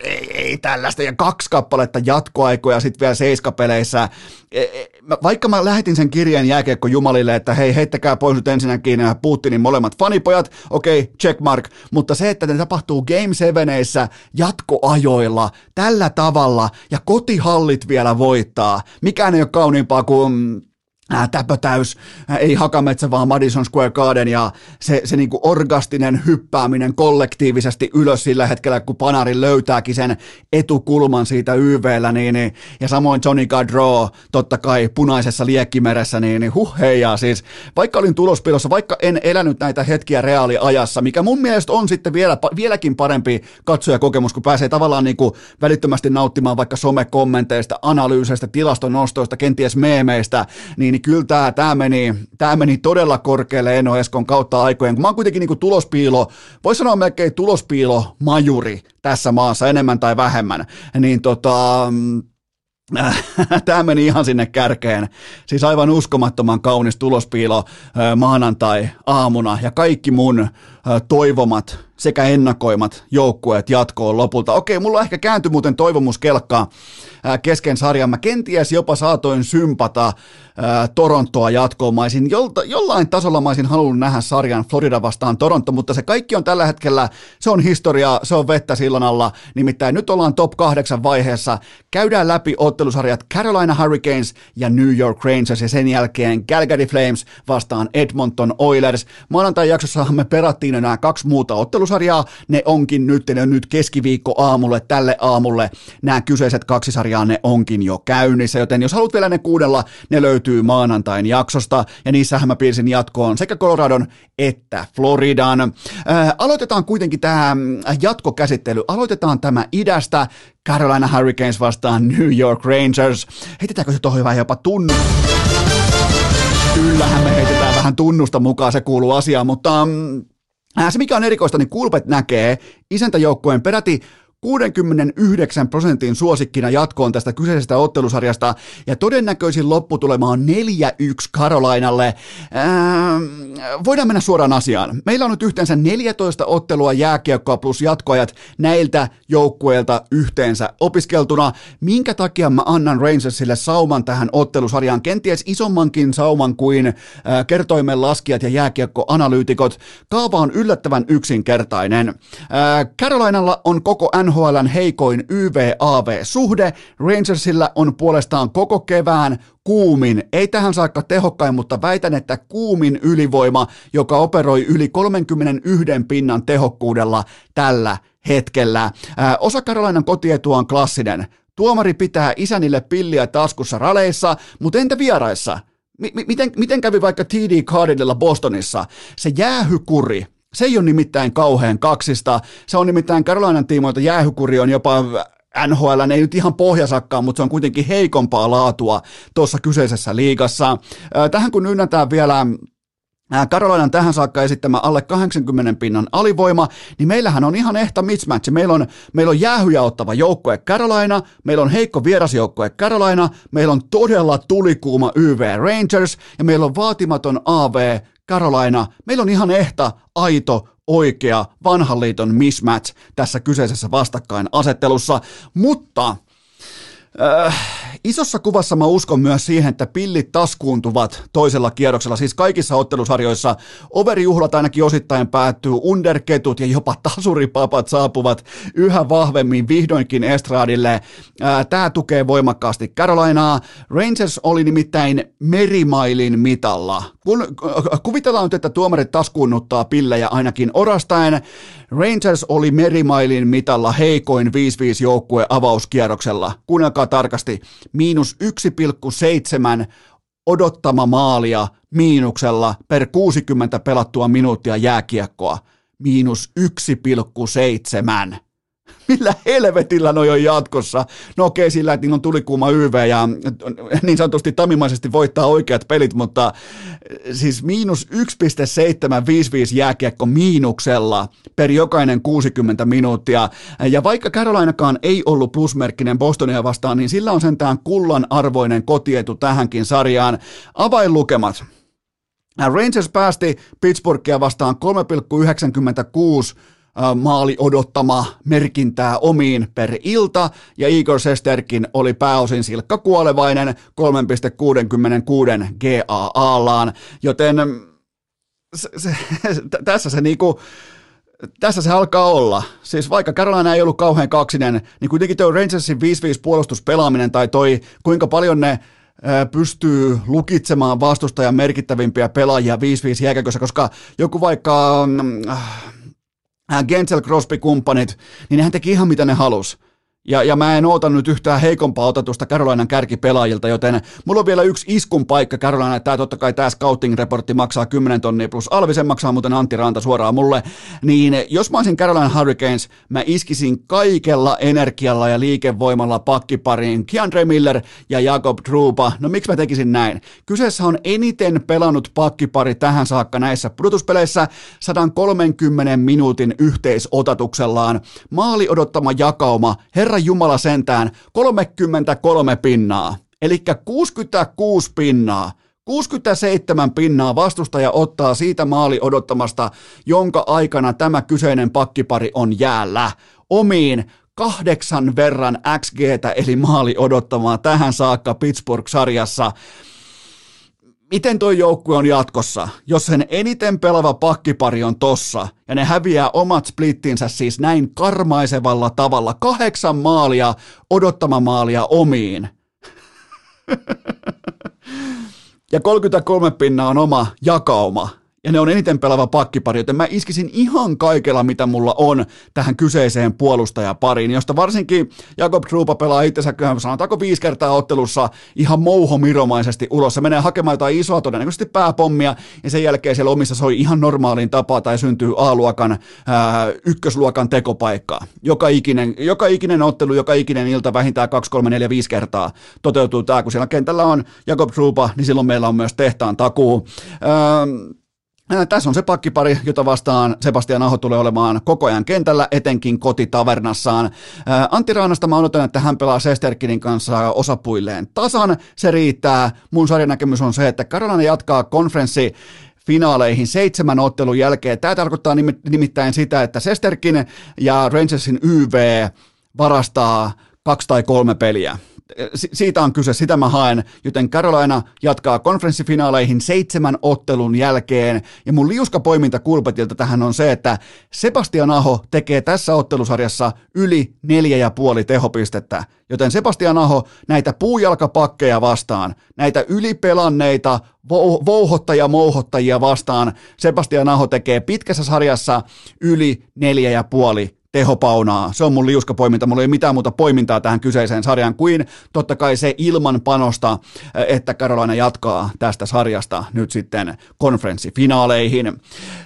ei, ei tällaista, ja kaksi kappaletta jatkoaikoja sitten vielä seiskapeleissä. E, e, vaikka mä lähetin sen kirjeen jääkiekko Jumalille, että hei, heittäkää pois nyt ensinnäkin Putinin molemmat fanipojat, okei, okay, checkmark, mutta se, että ne tapahtuu Game 7 jatkoajoilla tällä tavalla, ja kotihallit vielä voittaa, mikään ei ole kauniimpaa kuin äh, täpötäys, äh, ei Hakametsä, vaan Madison Square Garden ja se, se niinku orgastinen hyppääminen kollektiivisesti ylös sillä hetkellä, kun Panari löytääkin sen etukulman siitä YVllä, niin, niin, ja samoin Johnny Gaudreau, totta kai punaisessa liekkimeressä, niin, niin huh heijaa siis, vaikka olin tulospilossa, vaikka en elänyt näitä hetkiä reaaliajassa, mikä mun mielestä on sitten vielä, vieläkin parempi katsojakokemus, kun pääsee tavallaan niinku välittömästi nauttimaan vaikka somekommenteista, analyyseistä, tilastonostoista, kenties meemeistä, niin niin kyllä tämä, tämä, meni, tämä meni todella korkealle Eno Eskon kautta aikojen. Mä oon kuitenkin niin tulospiilo, voisi sanoa melkein tulospiilo majuri tässä maassa enemmän tai vähemmän, niin tota, Tämä meni ihan sinne kärkeen. Siis aivan uskomattoman kaunis tulospiilo maanantai-aamuna ja kaikki mun toivomat sekä ennakoimat joukkueet jatkoon lopulta. Okei, mulla ehkä kääntyi muuten toivomuskelkkaa kesken sarjan. Mä kenties jopa saatoin sympata Torontoa jatkoon. Mä olisin jolta, jollain tasolla mä olisin halunnut nähdä sarjan Florida vastaan Toronto, mutta se kaikki on tällä hetkellä, se on historia, se on vettä sillan alla. Nimittäin nyt ollaan top kahdeksan vaiheessa. Käydään läpi ottelusarjat Carolina Hurricanes ja New York Rangers ja sen jälkeen Calgary Flames vastaan Edmonton Oilers. Maanantai jaksossahan me perattiin nämä kaksi muuta ottelusarjaa. Ne onkin nyt, ne on nyt keskiviikko aamulle, tälle aamulle. Nämä kyseiset kaksi sarjaa, ne onkin jo käynnissä, joten jos haluat vielä ne kuudella, ne löytyy maanantain jaksosta, ja niissähän mä piirsin jatkoon sekä Coloradon että Floridan. Äh, aloitetaan kuitenkin tämä jatkokäsittely, aloitetaan tämä idästä, Carolina Hurricanes vastaan New York Rangers. Heitetäänkö se tuohon vähän jopa tunnu? Kyllähän me heitetään vähän tunnusta mukaan, se kuuluu asiaan, mutta mm, se mikä on erikoista, niin Kulpet näkee isäntäjoukkueen peräti 69 prosentin suosikkina jatkoon tästä kyseisestä ottelusarjasta, ja todennäköisin lopputulema on 4-1 Karolainalle. Ähm, voidaan mennä suoraan asiaan. Meillä on nyt yhteensä 14 ottelua jääkiekkoa plus jatkoajat näiltä joukkueilta yhteensä opiskeltuna. Minkä takia mä annan Rangersille sauman tähän ottelusarjaan, kenties isommankin sauman kuin äh, kertoimen laskijat ja jääkiekkoanalyytikot. Kaava on yllättävän yksinkertainen. Äh, Carolinailla on koko N NHLn heikoin YV-AV-suhde. Rangersilla on puolestaan koko kevään kuumin, ei tähän saakka tehokkain, mutta väitän, että kuumin ylivoima, joka operoi yli 31 pinnan tehokkuudella tällä hetkellä. Osa Karolainan kotietua on klassinen. Tuomari pitää isänille pilliä taskussa raleissa, mutta entä vieraissa? Miten, miten kävi vaikka TD Cardinilla Bostonissa? Se jäähykuri, se ei ole nimittäin kauhean kaksista. Se on nimittäin Carolinan tiimoilta jäähykuri on jopa NHL ei nyt ihan pohjasakkaan, mutta se on kuitenkin heikompaa laatua tuossa kyseisessä liigassa. Tähän kun ynnätään vielä Karolainan tähän saakka esittämä alle 80 pinnan alivoima, niin meillähän on ihan ehta mismatch. Meillä on, meillä on jäähyjä ottava joukkue Carolina, meillä on heikko vierasjoukkue Carolina, meillä on todella tulikuuma YV Rangers ja meillä on vaatimaton AV Carolina, meillä on ihan ehta, aito, oikea, vanhan liiton mismatch tässä kyseisessä vastakkainasettelussa, mutta Äh, isossa kuvassa mä uskon myös siihen, että pillit taskuuntuvat toisella kierroksella, siis kaikissa ottelusarjoissa. Overijuhlat ainakin osittain päättyy, underketut ja jopa tasuripapat saapuvat yhä vahvemmin vihdoinkin estraadille. Äh, Tämä tukee voimakkaasti Carolinaa. Rangers oli nimittäin merimailin mitalla. Kun, äh, kuvitellaan nyt, että tuomarit taskuunnuttaa pillejä ainakin orastaen. Rangers oli merimailin mitalla heikoin 5-5 joukkue avauskierroksella. Kuunnelkaa tarkasti. Miinus 1,7 odottama maalia miinuksella per 60 pelattua minuuttia jääkiekkoa. Miinus 1,7 millä helvetillä noi on jatkossa? No okei, sillä, että niillä on tulikuuma YV ja niin sanotusti tamimaisesti voittaa oikeat pelit, mutta siis miinus 1,755 jääkiekko miinuksella per jokainen 60 minuuttia. Ja vaikka Carolinakaan ei ollut plusmerkkinen Bostonia vastaan, niin sillä on sentään kullan arvoinen kotietu tähänkin sarjaan. Avainlukemat. Rangers päästi Pittsburghia vastaan 3,96 maali odottama merkintää omiin per ilta, ja Igor Sesterkin oli pääosin silkka kuolevainen 3,66 GAA-laan, joten se, se, tässä se niinku, tässä se alkaa olla. Siis vaikka Carolina ei ollut kauhean kaksinen, niin kuitenkin tuo Rangersin 5-5 puolustuspelaaminen tai toi kuinka paljon ne pystyy lukitsemaan vastustajan merkittävimpiä pelaajia 5-5 jääkäkössä, koska joku vaikka mm, Gensel Crosby-kumppanit, niin nehän teki ihan mitä ne halus. Ja, ja mä en oota nyt yhtään heikompaa otetusta Carolinan kärkipelaajilta, joten mulla on vielä yksi iskun paikka Carolina, että totta kai tämä scouting-reportti maksaa 10 tonnia plus Alvisen maksaa muuten Antti Ranta suoraan mulle, niin jos mä olisin Carolina Hurricanes, mä iskisin kaikella energialla ja liikevoimalla pakkipariin Keandre Miller ja Jakob Trupa. No miksi mä tekisin näin? Kyseessä on eniten pelannut pakkipari tähän saakka näissä pudotuspeleissä 130 minuutin yhteisotatuksellaan. Maali odottama jakauma, herra Jumala sentään 33 pinnaa, eli 66 pinnaa. 67 pinnaa vastustaja ottaa siitä maali odottamasta, jonka aikana tämä kyseinen pakkipari on jäällä. Omiin kahdeksan verran XGtä eli maali odottamaa tähän saakka Pittsburgh-sarjassa miten tuo joukkue on jatkossa, jos sen eniten pelava pakkipari on tossa, ja ne häviää omat splittinsä siis näin karmaisevalla tavalla, kahdeksan maalia, odottama maalia omiin. ja 33 pinna on oma jakauma ja ne on eniten pelaava pakkipari, joten mä iskisin ihan kaikella, mitä mulla on tähän kyseiseen puolustajapariin, josta varsinkin Jakob Trupa pelaa itsensä, sanotaanko viisi kertaa ottelussa ihan mouhomiromaisesti ulos. Se menee hakemaan jotain isoa, todennäköisesti pääpommia, ja sen jälkeen siellä omissa soi ihan normaaliin tapaa tai syntyy A-luokan, ää, ykkösluokan tekopaikkaa. Joka ikinen, joka ikinen ottelu, joka ikinen ilta vähintään 2, 3, 4, 5 kertaa toteutuu tämä, kun siellä kentällä on Jakob Trupa, niin silloin meillä on myös tehtaan takuu. Ää, tässä on se pakkipari, jota vastaan Sebastian Aho tulee olemaan koko ajan kentällä, etenkin kotitavernassaan. Antti Raanasta mä odotan, että hän pelaa Sesterkinin kanssa osapuilleen tasan. Se riittää. Mun sarjanäkemys on se, että Karolana jatkaa konferenssi finaaleihin seitsemän ottelun jälkeen. Tämä tarkoittaa nimittäin sitä, että Sesterkin ja Rangersin YV varastaa kaksi tai kolme peliä siitä on kyse, sitä mä haen, joten Carolina jatkaa konferenssifinaaleihin seitsemän ottelun jälkeen, ja mun liuskapoiminta kulpetilta tähän on se, että Sebastian Aho tekee tässä ottelusarjassa yli neljä ja puoli tehopistettä, joten Sebastian Aho näitä puujalkapakkeja vastaan, näitä ylipelanneita vouhottajia mouhottajia vastaan, Sebastian Aho tekee pitkässä sarjassa yli neljä ja puoli tehopaunaa. Se on mun liuskapoiminta. Mulla ei ole mitään muuta poimintaa tähän kyseiseen sarjaan kuin totta kai se ilman panosta, että Carolina jatkaa tästä sarjasta nyt sitten konferenssifinaaleihin.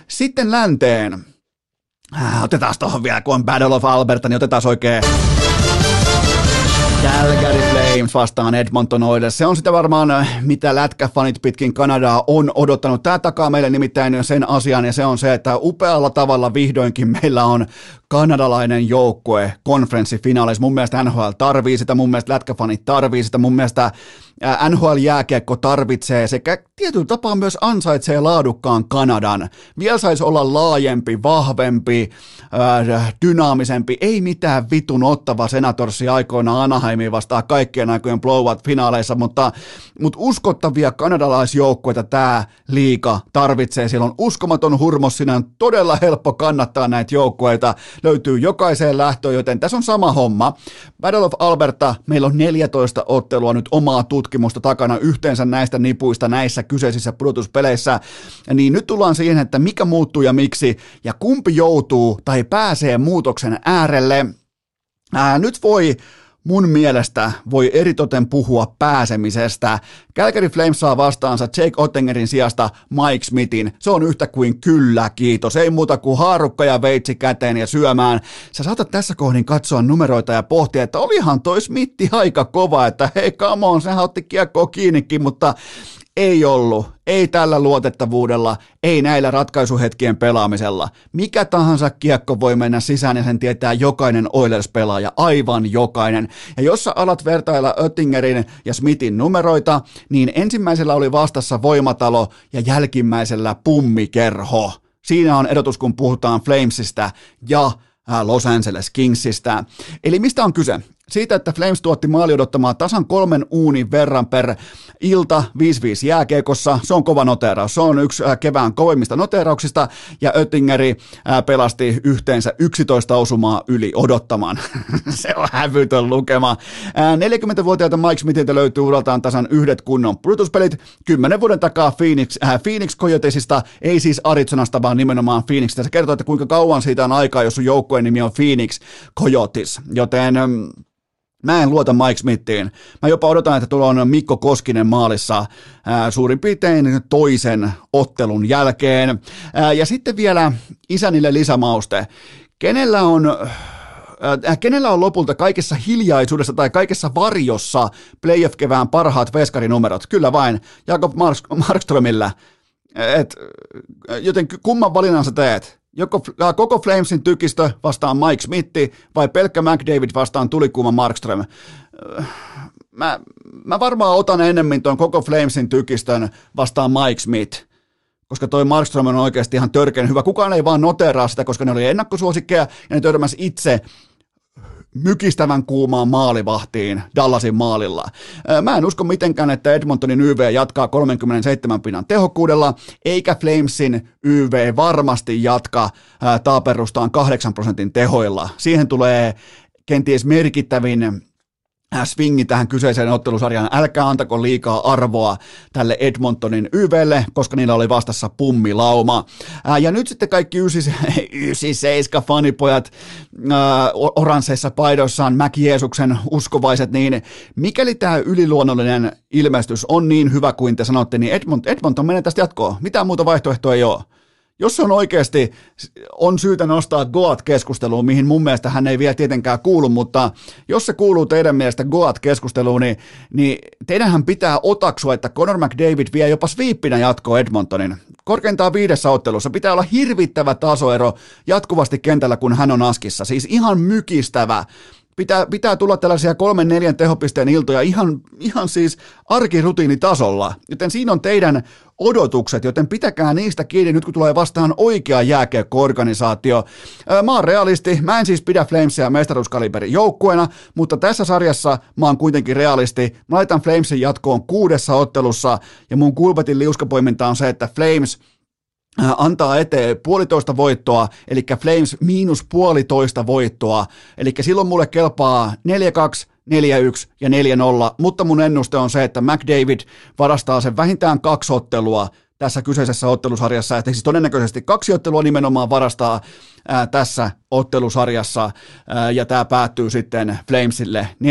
Sitten länteen. Äh, otetaan tuohon vielä, kun on Battle of Alberta, niin otetaan oikein Calgary Flames vastaan Edmonton Oilers. Se on sitä varmaan, mitä lätkäfanit pitkin Kanadaa on odottanut. Tämä takaa meille nimittäin sen asian, ja se on se, että upealla tavalla vihdoinkin meillä on kanadalainen joukkue konferenssifinaaleissa. Mun mielestä NHL tarvii sitä, mun mielestä lätkäfanit tarvii sitä, mun mielestä NHL-jääkiekko tarvitsee sekä tietyllä tapaa myös ansaitsee laadukkaan Kanadan. Vielä saisi olla laajempi, vahvempi, dynaamisempi, ei mitään vitun ottava senatorsi aikoina Anaheimiin vastaa kaikkien aikojen blowout-finaaleissa, mutta, mutta uskottavia kanadalaisjoukkoita tämä liika tarvitsee. Siellä on uskomaton hurmos, siinä on todella helppo kannattaa näitä joukkueita, löytyy jokaiseen lähtöön, joten tässä on sama homma. Battle of Alberta, meillä on 14 ottelua nyt omaa tutkimusta takana yhteensä näistä nipuista näissä kyseisissä pudotuspeleissä, niin nyt tullaan siihen, että mikä muuttuu ja miksi, ja kumpi joutuu tai pääsee muutoksen äärelle. Ää, nyt voi mun mielestä voi eritoten puhua pääsemisestä. Calgary Flames saa vastaansa Jake Ottingerin sijasta Mike Smithin. Se on yhtä kuin kyllä, kiitos. Ei muuta kuin haarukka ja veitsi käteen ja syömään. Sä saatat tässä kohdin katsoa numeroita ja pohtia, että olihan toi Smithi aika kova, että hei come on, sehän otti kiekkoa kiinnikin, mutta ei ollut, ei tällä luotettavuudella, ei näillä ratkaisuhetkien pelaamisella. Mikä tahansa kiekko voi mennä sisään ja sen tietää jokainen Oilers-pelaaja, aivan jokainen. Ja jos sä alat vertailla Oettingerin ja Smithin numeroita, niin ensimmäisellä oli vastassa voimatalo ja jälkimmäisellä pummikerho. Siinä on erotus, kun puhutaan Flamesista ja Los Angeles Kingsistä. Eli mistä on kyse? Siitä, että Flames tuotti maali odottamaan tasan kolmen uunin verran per ilta 5-5 jääkeekossa. Se on kova noteraus. Se on yksi äh, kevään kovimmista noterauksista ja Oettingeri äh, pelasti yhteensä 11 osumaa yli odottamaan. se on hävytön lukema. 40-vuotiaalta äh, Mike Smithiltä löytyy uraltaan tasan yhdet kunnon pudotuspelit. Kymmenen vuoden takaa Phoenix, äh, Phoenix Coyotesista, ei siis Arizonasta, vaan nimenomaan Phoenixista. Se kertoo, että kuinka kauan siitä on aikaa, jos sun joukkueen nimi on Phoenix Coyotes. Joten mm, Mä en luota Mike Smithiin. Mä jopa odotan, että tuolla on Mikko Koskinen maalissa ää, suurin piirtein toisen ottelun jälkeen. Ää, ja sitten vielä isänille lisämauste. Kenellä on kenellä on lopulta kaikessa hiljaisuudessa tai kaikessa varjossa playoff-kevään parhaat veskarinumerot? Kyllä vain, Jakob Markströmillä. Et, joten kumman valinnan sä teet? Joko äh, koko Flamesin tykistö vastaan Mike Smithi vai pelkkä McDavid vastaan tulikuuma Markström. Äh, mä, mä varmaan otan enemmän tuon koko Flamesin tykistön vastaan Mike Smith koska toi Markström on oikeasti ihan törkeän hyvä. Kukaan ei vaan noteraa sitä, koska ne oli ennakkosuosikkeja ja ne törmäsi itse mykistävän kuumaan maalivahtiin Dallasin maalilla. Mä en usko mitenkään, että Edmontonin YV jatkaa 37 pinnan tehokkuudella, eikä Flamesin YV varmasti jatka taaperustaan 8 prosentin tehoilla. Siihen tulee kenties merkittävin swingi tähän kyseiseen ottelusarjaan. Älkää antako liikaa arvoa tälle Edmontonin YVlle, koska niillä oli vastassa pummilauma. ja nyt sitten kaikki 97 fanipojat oransseissa paidoissaan, Mäki Jeesuksen uskovaiset, niin mikäli tämä yliluonnollinen ilmestys on niin hyvä kuin te sanotte, niin Edmont, Edmonton menee tästä jatkoon. Mitään muuta vaihtoehtoa ei ole jos on oikeasti, on syytä nostaa Goat-keskusteluun, mihin mun mielestä hän ei vielä tietenkään kuulu, mutta jos se kuuluu teidän mielestä Goat-keskusteluun, niin, niin teidänhän pitää otaksua, että Conor McDavid vie jopa sviippinä jatkoa Edmontonin. Korkeintaan viidessä ottelussa pitää olla hirvittävä tasoero jatkuvasti kentällä, kun hän on askissa. Siis ihan mykistävä pitää, pitää tulla tällaisia kolmen neljän tehopisteen iltoja ihan, ihan siis arkirutiinitasolla. Joten siinä on teidän odotukset, joten pitäkää niistä kiinni nyt kun tulee vastaan oikea jääkiekko-organisaatio. Mä oon realisti, mä en siis pidä Flamesia mestaruuskaliberin joukkueena, mutta tässä sarjassa mä oon kuitenkin realisti. Mä laitan Flamesin jatkoon kuudessa ottelussa ja mun kulpetin liuskapoiminta on se, että Flames – antaa eteen puolitoista voittoa, eli Flames miinus puolitoista voittoa, eli silloin mulle kelpaa 4-2, 4-1 ja 4-0, mutta mun ennuste on se, että McDavid varastaa sen vähintään kaksi ottelua tässä kyseisessä ottelusarjassa, että siis todennäköisesti kaksi ottelua nimenomaan varastaa ää, tässä ottelusarjassa, ää, ja tämä päättyy sitten Flamesille 4-2,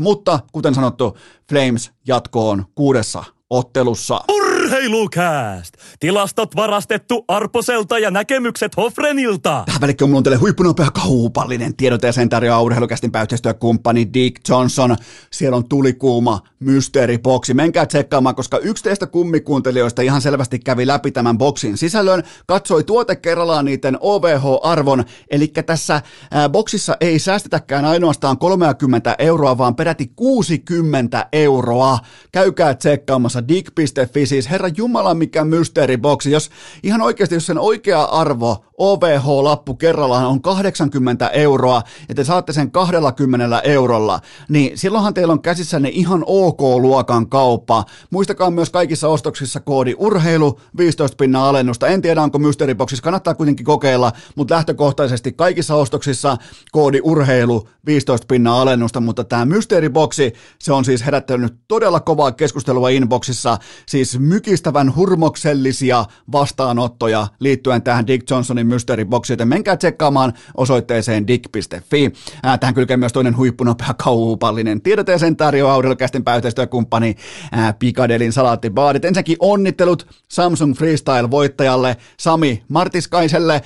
mutta kuten sanottu, Flames jatkoon kuudessa ottelussa. Urra! Urheilukääst! Tilastot varastettu Arposelta ja näkemykset Hofrenilta. Mulla on teille huippunopea kaupallinen tiedot ja sen tarjoaa urheilukästin pääyhteistyökumppani Dick Johnson. Siellä on tulikuuma mysteeriboksi. Menkää tsekkaamaan, koska yksi teistä kummikuuntelijoista ihan selvästi kävi läpi tämän boksin sisällön, katsoi tuote kerrallaan niiden OVH-arvon, eli tässä ää, boksissa ei säästetäkään ainoastaan 30 euroa, vaan peräti 60 euroa. Käykää tsekkaamassa dig.fi, siis herra Jumala mikä mysteeriboksi. Jos ihan oikeasti, jos sen oikea arvo OVH-lappu kerrallaan on 80 euroa ja te saatte sen 20 eurolla, niin silloinhan teillä on käsissänne ihan OK-luokan kauppa. Muistakaa myös kaikissa ostoksissa koodi urheilu, 15 pinnan alennusta. En tiedä, onko mysteeriboksissa, kannattaa kuitenkin kokeilla, mutta lähtökohtaisesti kaikissa ostoksissa koodi urheilu, 15 pinnan alennusta, mutta tämä mysteeriboksi, se on siis herättänyt todella kovaa keskustelua inboxissa, siis mykistävän hurmoksellisia vastaanottoja liittyen tähän Dick Johnsonin mysteeriboksiin, joten menkää tsekkaamaan osoitteeseen dick.fi. Tähän kylkee myös toinen huippunopea kaupallinen tiedoteeseen tarjoaa Audelkästin pääyhteistyökumppani Pikadelin salaattibaadit. Ensinnäkin onnittelut Samsung Freestyle-voittajalle Sami Martiskaiselle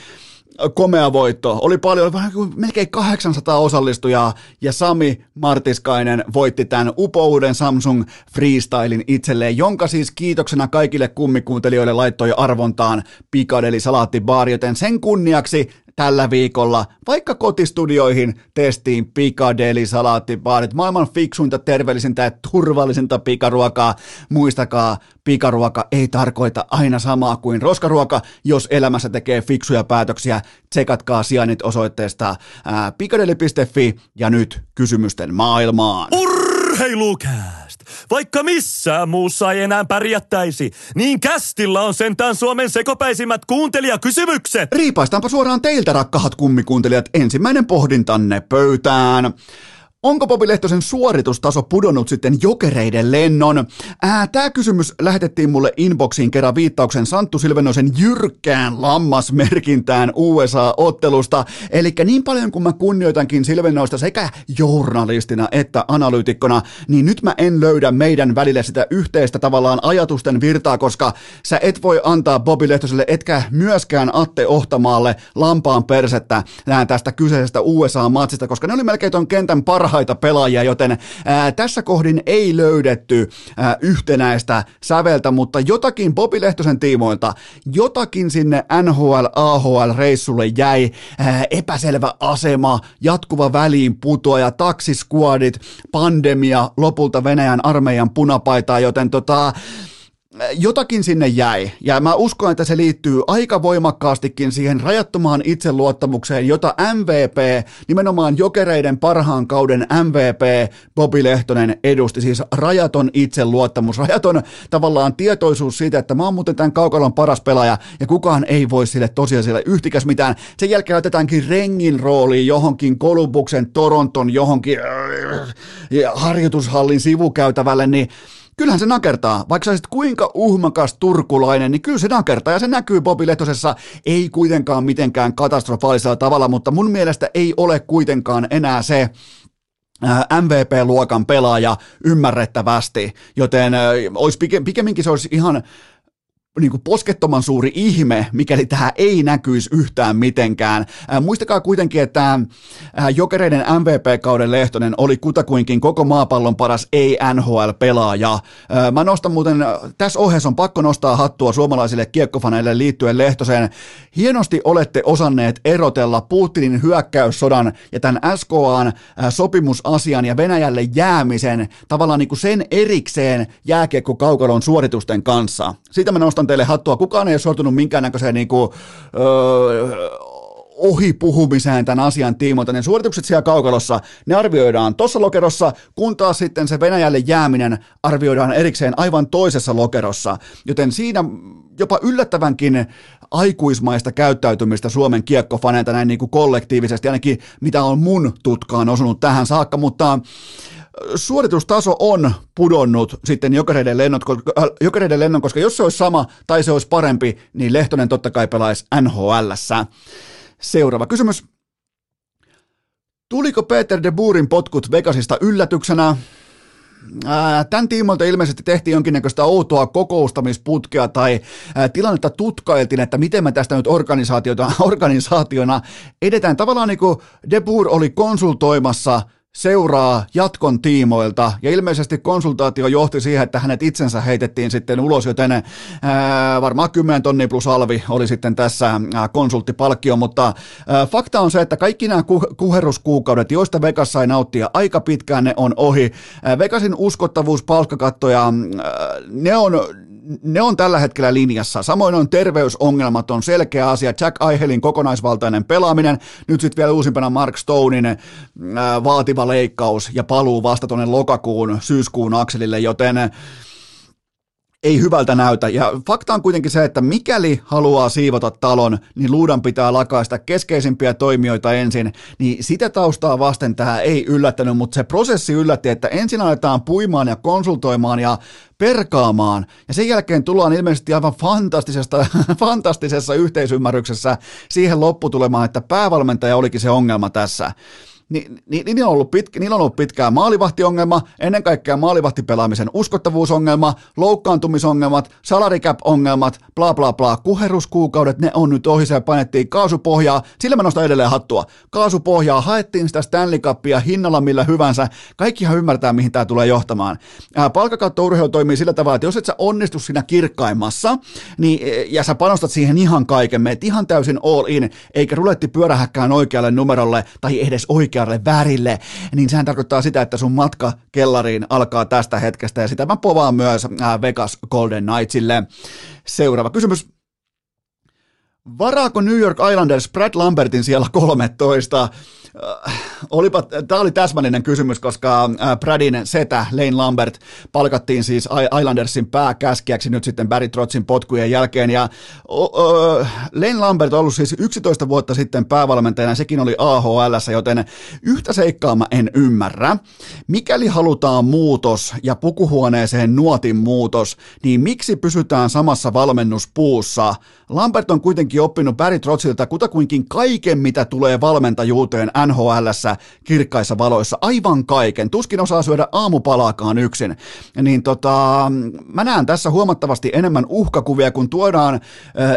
komea voitto. Oli paljon, vähän kuin melkein 800 osallistujaa ja Sami Martiskainen voitti tämän upouden Samsung Freestylin itselleen, jonka siis kiitoksena kaikille kummikuuntelijoille laittoi arvontaan Pikadeli Salaattibaari, joten sen kunniaksi tällä viikolla vaikka kotistudioihin testiin Pikadeli salaattibaarit, maailman fiksuinta, terveellisintä ja turvallisinta pikaruokaa. Muistakaa, pikaruoka ei tarkoita aina samaa kuin roskaruoka, jos elämässä tekee fiksuja päätöksiä. Tsekatkaa sijainnit osoitteesta pikadeli.fi ja nyt kysymysten maailmaan. Urheilukääst! Vaikka missään muussa ei enää pärjättäisi, niin kästillä on sentään Suomen sekopäisimmät kuuntelijakysymykset. Riipaistaanpa suoraan teiltä, rakkahat kummikuuntelijat, ensimmäinen pohdintanne pöytään. Onko Bobi Lehtosen suoritustaso pudonnut sitten jokereiden lennon? Tämä kysymys lähetettiin mulle inboxiin kerran viittauksen Santtu Silvenoisen jyrkkään lammasmerkintään USA-ottelusta. Eli niin paljon kuin mä kunnioitankin Silvenoista sekä journalistina että analyytikkona, niin nyt mä en löydä meidän välille sitä yhteistä tavallaan ajatusten virtaa, koska sä et voi antaa Bobi Lehtoselle etkä myöskään Atte Ohtamaalle lampaan persettä tästä kyseisestä USA-matsista, koska ne oli melkein ton kentän parhaat parhaita pelaajia, joten ää, tässä kohdin ei löydetty ää, yhtenäistä säveltä, mutta jotakin Bobi Lehtosen tiimoilta, jotakin sinne NHL-AHL-reissulle jäi, ää, epäselvä asema, jatkuva väliin putoaja, taksiskuadit, pandemia, lopulta Venäjän armeijan punapaitaa, joten tota, jotakin sinne jäi, ja mä uskon, että se liittyy aika voimakkaastikin siihen rajattomaan itseluottamukseen, jota MVP, nimenomaan jokereiden parhaan kauden MVP Bobi Lehtonen edusti, siis rajaton itseluottamus, rajaton tavallaan tietoisuus siitä, että mä oon muuten tämän kaukalon paras pelaaja, ja kukaan ei voi sille tosiasialle yhtikäs mitään. Sen jälkeen otetaankin rengin rooliin johonkin Kolumbuksen, Toronton, johonkin äh, harjoitushallin sivukäytävälle, niin kyllähän se nakertaa. Vaikka sä kuinka uhmakas turkulainen, niin kyllä se nakertaa. Ja se näkyy Bobi Lehtosessa, ei kuitenkaan mitenkään katastrofaalisella tavalla, mutta mun mielestä ei ole kuitenkaan enää se, äh, MVP-luokan pelaaja ymmärrettävästi, joten äh, olisi pikemminkin se olisi ihan niin kuin poskettoman suuri ihme, mikäli tämä ei näkyisi yhtään mitenkään. Ää, muistakaa kuitenkin, että ää, jokereiden MVP-kauden Lehtonen oli kutakuinkin koko maapallon paras ei-NHL-pelaaja. Ää, mä nostan muuten, tässä ohjeessa on pakko nostaa hattua suomalaisille kiekkofaneille liittyen Lehtoseen. Hienosti olette osanneet erotella Putinin hyökkäyssodan ja tämän SKAn sopimusasian ja Venäjälle jäämisen tavallaan niin kuin sen erikseen jääkiekko-kaukalon suoritusten kanssa. Siitä mä nostan nostan teille hattua. Kukaan ei ole sortunut minkäännäköiseen niin kuin, öö, ohipuhumiseen tämän asian tiimoilta. Ne suoritukset siellä kaukalossa, ne arvioidaan tuossa lokerossa, kun taas sitten se Venäjälle jääminen arvioidaan erikseen aivan toisessa lokerossa. Joten siinä jopa yllättävänkin aikuismaista käyttäytymistä Suomen kiekkofaneilta näin niin kuin kollektiivisesti, ainakin mitä on mun tutkaan osunut tähän saakka, mutta suoritustaso on pudonnut sitten jokereiden, lennot, äh, jokereiden lennon, koska jos se olisi sama tai se olisi parempi, niin Lehtonen totta kai pelaisi nhl Seuraava kysymys. Tuliko Peter de Buurin potkut Vegasista yllätyksenä? tämän tiimoilta ilmeisesti tehtiin jonkinnäköistä outoa kokoustamisputkea tai tilannetta tutkailtiin, että miten me tästä nyt organisaatiota, organisaationa edetään. Tavallaan niin kuin De Boer oli konsultoimassa seuraa jatkon tiimoilta, ja ilmeisesti konsultaatio johti siihen, että hänet itsensä heitettiin sitten ulos, joten ää, varmaan 10 tonni plus alvi oli sitten tässä ää, konsulttipalkkio, mutta ää, fakta on se, että kaikki nämä ku- kuheruskuukaudet, joista Vegas sai nauttia aika pitkään, ne on ohi. Ää, Vegasin uskottavuus, palkkakattoja, ää, ne on ne on tällä hetkellä linjassa. Samoin on terveysongelmat, on selkeä asia. Jack Aihelin kokonaisvaltainen pelaaminen, nyt sitten vielä uusimpana Mark Stonein ää, vaativa leikkaus ja paluu vasta tuonne lokakuun, syyskuun akselille, joten ei hyvältä näytä. Ja fakta on kuitenkin se, että mikäli haluaa siivota talon, niin luudan pitää lakaista keskeisimpiä toimijoita ensin. Niin sitä taustaa vasten tämä ei yllättänyt, mutta se prosessi yllätti, että ensin aletaan puimaan ja konsultoimaan ja perkaamaan. Ja sen jälkeen tullaan ilmeisesti aivan fantastisesta, fantastisessa yhteisymmärryksessä siihen lopputulemaan, että päävalmentaja olikin se ongelma tässä niin, niin, niin on ollut pitkä, niillä on ollut pitkään maalivahtiongelma, ennen kaikkea maalivahtipelaamisen uskottavuusongelma, loukkaantumisongelmat, salary ongelmat bla bla bla, kuheruskuukaudet, ne on nyt ohi, se painettiin kaasupohjaa, sillä mä nostan edelleen hattua, kaasupohjaa, haettiin sitä Stanley Cupia hinnalla millä hyvänsä, kaikkihan ymmärtää, mihin tämä tulee johtamaan. Palkkakattourheilu toimii sillä tavalla, että jos et sä onnistu siinä kirkkaimmassa, niin, ja sä panostat siihen ihan kaiken, meet ihan täysin all in, eikä ruletti pyörähäkkään oikealle numerolle tai edes oikealle oikealle värille, niin sehän tarkoittaa sitä, että sun matka kellariin alkaa tästä hetkestä ja sitä mä povaan myös äh, Vegas Golden Knightsille. Seuraava kysymys. Varaako New York Islanders Brad Lambertin siellä 13? Äh, olipa, tämä oli täsmällinen kysymys, koska äh, Bradin setä Lane Lambert palkattiin siis Islandersin pääkäskiäksi nyt sitten Barry Trotzin potkujen jälkeen ja Lane Lambert on ollut siis 11 vuotta sitten päävalmentajana, sekin oli AHL, joten yhtä seikkaa mä en ymmärrä. Mikäli halutaan muutos ja pukuhuoneeseen nuotin muutos, niin miksi pysytään samassa valmennuspuussa? Lambert on kuitenkin oppinut Barry Trotzilta kutakuinkin kaiken, mitä tulee valmentajuuteen nhl kirkkaissa valoissa, aivan kaiken. Tuskin osaa syödä aamupalaakaan yksin. Niin tota, mä näen tässä huomattavasti enemmän uhkakuvia, kun tuodaan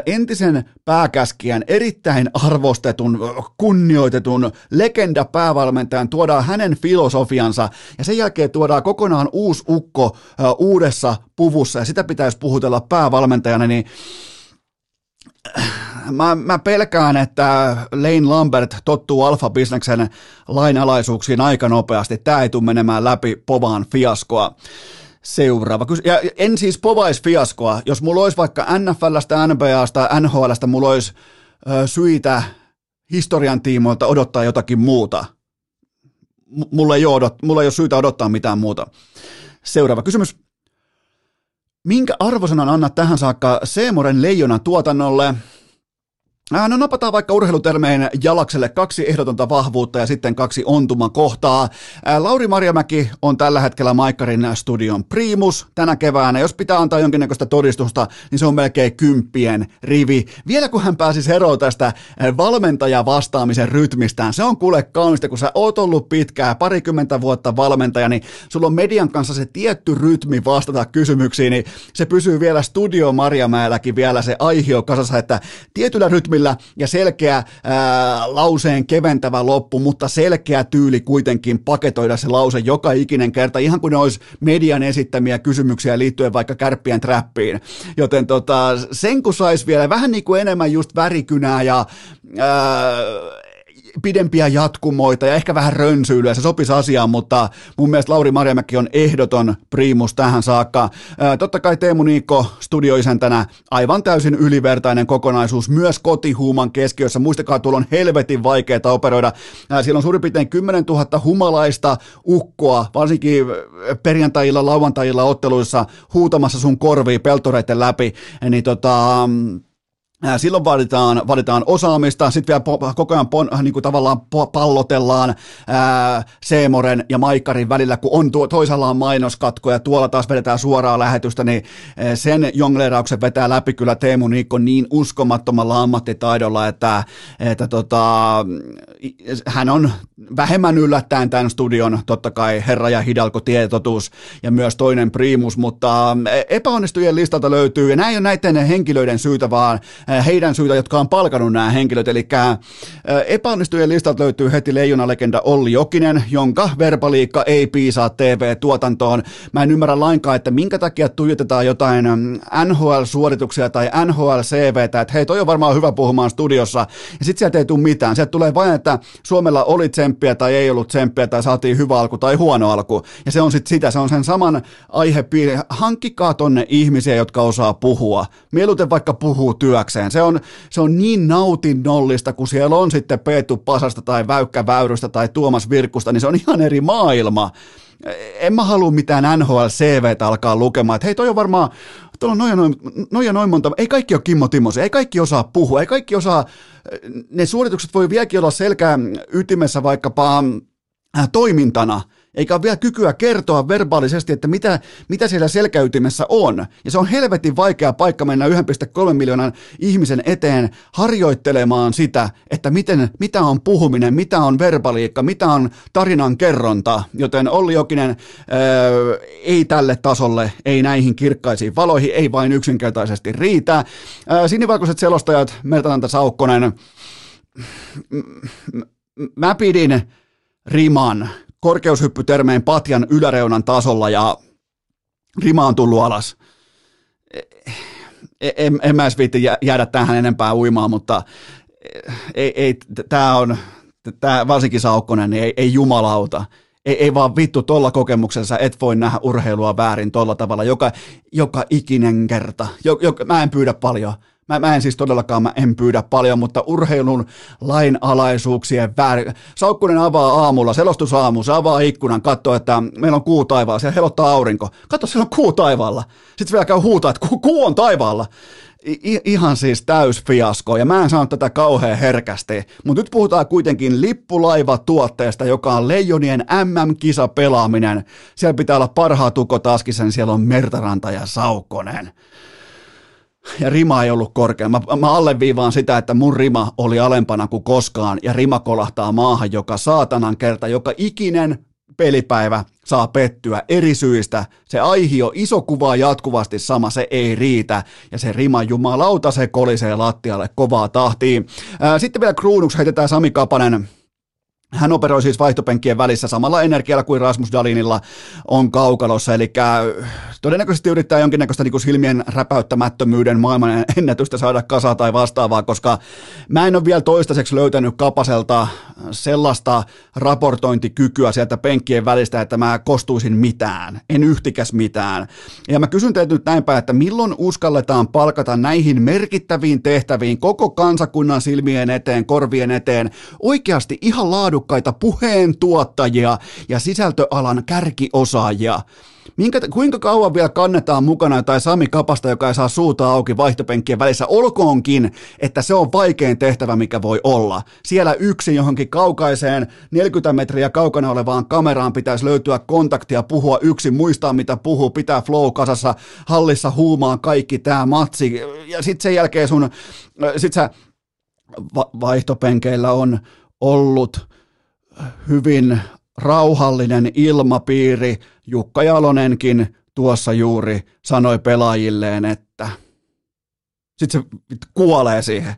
entisen pääkäskijän, erittäin arvostetun, kunnioitetun legenda päävalmentajan, tuodaan hänen filosofiansa ja sen jälkeen tuodaan kokonaan uusi ukko uudessa puvussa ja sitä pitäisi puhutella päävalmentajana, niin mä, mä pelkään, että Lane Lambert tottuu alfa-bisneksen lainalaisuuksiin aika nopeasti. Tämä ei tule menemään läpi povaan fiaskoa. Seuraava. Ja en siis povaisi fiaskoa. Jos mulla olisi vaikka NFLstä, NBAsta, NHLstä, mulla olisi ö, syitä historian tiimoilta odottaa jotakin muuta. M- mulla, ei odot, mulla ei ole syytä odottaa mitään muuta. Seuraava kysymys. Minkä arvosanan annat tähän saakka Seemoren leijonan tuotannolle? No napataan vaikka urheilutermeen jalakselle kaksi ehdotonta vahvuutta ja sitten kaksi ontuman kohtaa. Lauri Marjamäki on tällä hetkellä Maikkarin studion primus tänä keväänä. Jos pitää antaa jonkinnäköistä todistusta, niin se on melkein kymppien rivi. Vielä kun hän pääsisi eroon tästä valmentaja vastaamisen rytmistään, se on kuule kaunista, kun sä oot ollut pitkää, parikymmentä vuotta valmentaja, niin sulla on median kanssa se tietty rytmi vastata kysymyksiin, niin se pysyy vielä studio Marjamäelläkin vielä se aihio kasassa, että tietyllä rytmillä rytmillä ja selkeä ää, lauseen keventävä loppu, mutta selkeä tyyli kuitenkin paketoida se lause joka ikinen kerta, ihan kuin ne olisi median esittämiä kysymyksiä liittyen vaikka kärppien trappiin. Joten tota, sen kun saisi vielä vähän niin kuin enemmän just värikynää ja ää, pidempiä jatkumoita ja ehkä vähän rönsyilyä, se sopisi asiaan, mutta mun mielestä Lauri Marjamäki on ehdoton priimus tähän saakka. Totta kai Teemu Niikko studioisäntänä aivan täysin ylivertainen kokonaisuus, myös kotihuuman keskiössä. Muistakaa, tuolla on helvetin vaikeaa operoida. Siellä on suurin piirtein 10 000 humalaista ukkoa, varsinkin perjantajilla, lauantajilla otteluissa huutamassa sun korviin peltoreiden läpi, niin tota, Silloin vaaditaan, vaaditaan osaamista, sitten vielä koko ajan pon, niin kuin tavallaan pallotellaan ää, Seemoren ja Maikkarin välillä, kun on tuo, toisella on mainoskatko ja tuolla taas vedetään suoraa lähetystä, niin sen jonglerauksen vetää läpi kyllä Teemu Niikko niin uskomattomalla ammattitaidolla, että, että tota, hän on vähemmän yllättäen tämän studion, totta kai Herra ja Hidalko tietotus ja myös toinen primus, mutta epäonnistujien listalta löytyy, ja näin on näiden henkilöiden syytä, vaan Äh, heidän syytä, jotka on palkanut nämä henkilöt. Eli äh, epäonnistujien listalta löytyy heti leijonalegenda Olli Jokinen, jonka verbaliikka ei piisaa TV-tuotantoon. Mä en ymmärrä lainkaan, että minkä takia tuijotetaan jotain NHL-suorituksia tai NHL-CVtä, että hei, toi on varmaan hyvä puhumaan studiossa, ja sitten sieltä ei tule mitään. Sieltä tulee vain, että Suomella oli tsemppiä tai ei ollut tsemppiä tai saatiin hyvä alku tai huono alku. Ja se on sitten sitä, se on sen saman aihepiiri. Hankkikaa tonne ihmisiä, jotka osaa puhua. Mieluiten vaikka puhuu työkseen erikseen. Se on, se on niin nautinnollista, kun siellä on sitten Peetu Pasasta tai Väykkä Väyrystä tai Tuomas Virkkusta, niin se on ihan eri maailma. En mä halua mitään NHL CVtä alkaa lukemaan, että hei toi on varmaan, tuolla on noin, noin, noin, noin monta, ei kaikki ole Kimmo Timosi, ei kaikki osaa puhua, ei kaikki osaa, ne suoritukset voi vieläkin olla selkää ytimessä vaikkapa toimintana – eikä ole vielä kykyä kertoa verbaalisesti, että mitä, mitä siellä selkäytimessä on. Ja se on helvetin vaikea paikka mennä 1,3 miljoonan ihmisen eteen harjoittelemaan sitä, että miten, mitä on puhuminen, mitä on verbaliikka, mitä on tarinan kerronta. Joten Olli Jokinen ää, ei tälle tasolle, ei näihin kirkkaisiin valoihin, ei vain yksinkertaisesti riitä. Ää, sinivalkoiset selostajat, Mertananta Saukkonen, mä pidin riman korkeushyppytermeen patjan yläreunan tasolla ja rima on tullut alas. E, en, en mä edes viitti jäädä tähän enempää uimaan, mutta ei, ei tämä on, tää, varsinkin Saukkonen, niin ei, ei jumalauta. Ei, ei vaan vittu tuolla kokemuksensa, et voi nähdä urheilua väärin tuolla tavalla joka, joka ikinen kerta. Jo, jo, mä en pyydä paljon. Mä, mä en siis todellakaan, mä en pyydä paljon, mutta urheilun lainalaisuuksien väärin. Saukkunen avaa aamulla, selostusaamu, se avaa ikkunan, katsoo, että meillä on kuu taivaalla, siellä helottaa aurinko. Katso, siellä on kuu taivaalla. Sitten vielä käy huutaa, että kuu, kuu on taivaalla. I, ihan siis täys fiasko, ja mä en sano tätä kauhean herkästi, mutta nyt puhutaan kuitenkin lippulaiva-tuotteesta, joka on Leijonien MM-kisa pelaaminen. Siellä pitää olla parhaat askisen, siellä on Mertaranta ja Saukkonen ja rima ei ollut korkea. Mä, mä alleviivaan sitä, että mun rima oli alempana kuin koskaan ja rima kolahtaa maahan joka saatanan kerta, joka ikinen pelipäivä saa pettyä eri syistä. Se aihio, iso kuva jatkuvasti sama, se ei riitä. Ja se rima jumalauta, se kolisee lattialle kovaa tahtiin. Sitten vielä kruunuksi heitetään Sami Kapanen hän operoi siis vaihtopenkkien välissä samalla energialla kuin Rasmus Dalinilla on kaukalossa, eli äh, todennäköisesti yrittää jonkinnäköistä niin silmien räpäyttämättömyyden maailman ennätystä saada kasa tai vastaavaa, koska mä en ole vielä toistaiseksi löytänyt Kapaselta sellaista raportointikykyä sieltä penkkien välistä, että mä kostuisin mitään, en yhtikäs mitään. Ja mä kysyn teiltä nyt näinpä, että milloin uskalletaan palkata näihin merkittäviin tehtäviin koko kansakunnan silmien eteen, korvien eteen, oikeasti ihan laadu laadukkaita puheentuottajia ja sisältöalan kärkiosaajia. Minkä, kuinka kauan vielä kannetaan mukana tai Sami Kapasta, joka ei saa suuta auki vaihtopenkkien välissä, olkoonkin, että se on vaikein tehtävä, mikä voi olla. Siellä yksi johonkin kaukaiseen 40 metriä kaukana olevaan kameraan pitäisi löytyä kontaktia, puhua yksin, muistaa mitä puhuu, pitää flow kasassa, hallissa huumaa kaikki tämä matsi. Ja sitten sen jälkeen sun, sit sä va- vaihtopenkeillä on ollut hyvin rauhallinen ilmapiiri. Jukka Jalonenkin tuossa juuri sanoi pelaajilleen, että sitten se kuolee siihen.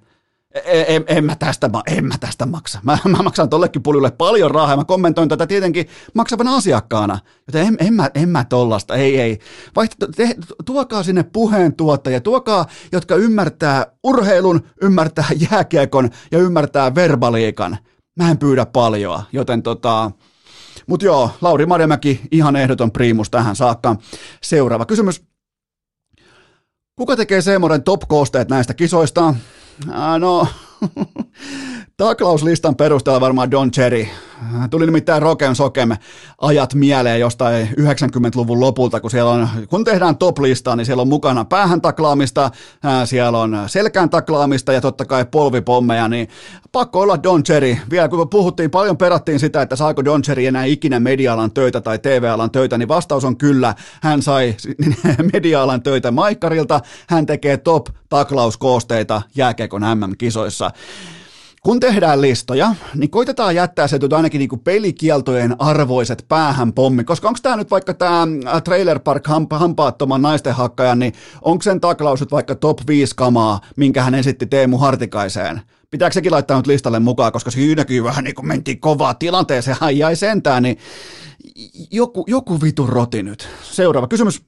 En, en, en, mä tästä, en mä tästä maksa. Mä, mä maksan tollekin puljulle paljon rahaa ja mä kommentoin tätä tietenkin maksavana asiakkaana. Joten en, en, mä, en mä tollasta, ei ei. Vaihto, te, tuokaa sinne puheen tuottajia, tuokaa, jotka ymmärtää urheilun, ymmärtää jääkiekon ja ymmärtää verbaliikan mä en pyydä paljoa, joten tota, mutta joo, Lauri Marjamäki, ihan ehdoton priimus tähän saakka. Seuraava kysymys. Kuka tekee Seemoren top-koosteet näistä kisoista? Äh, no, Taklauslistan perusteella varmaan Don Cherry. Tuli nimittäin Roken Sokem ajat mieleen jostain 90-luvun lopulta, kun siellä on, kun tehdään top-listaa, niin siellä on mukana päähän taklaamista, siellä on selkään taklaamista ja totta kai polvipommeja, niin pakko olla Don Cherry. Vielä kun puhuttiin, paljon perattiin sitä, että saako Don Cherry enää ikinä media-alan töitä tai TV-alan töitä, niin vastaus on kyllä. Hän sai media-alan töitä Maikkarilta, hän tekee top-taklauskoosteita jääkeekon MM-kisoissa kun tehdään listoja, niin koitetaan jättää se ainakin niin kuin pelikieltojen arvoiset päähän pommi, koska onko tämä nyt vaikka tämä Trailer Park hampaattoman naisten hakkaja, niin onko sen taklaus nyt vaikka top 5 kamaa, minkä hän esitti Teemu Hartikaiseen? Pitääkö sekin laittaa nyt listalle mukaan, koska siinäkin vähän niin kuin mentiin kovaa tilanteeseen, hän jäi sentään, niin joku, joku vitu roti nyt. Seuraava kysymys.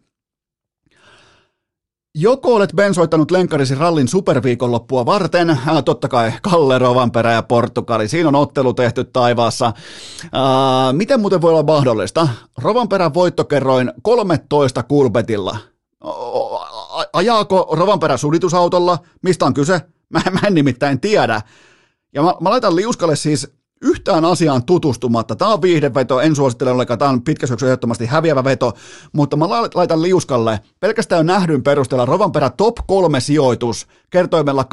Joko olet bensoittanut lenkkarisi rallin superviikonloppua varten, äh, totta kai Kalle Rovanperä ja Portugali, siinä on ottelu tehty taivaassa. Äh, miten muuten voi olla mahdollista? Rovanperän voittokerroin 13 kulpetilla. Ajaako Rovanperä suditusautolla? Mistä on kyse? Mä, mä en nimittäin tiedä. Ja mä, mä laitan liuskalle siis yhtään asiaan tutustumatta. Tämä on viihdeveto, en suosittele ollenkaan, tämä on pitkä syksy ehdottomasti häviävä veto, mutta mä laitan liuskalle pelkästään nähdyn perusteella Rovanperä top 3 sijoitus kertoimella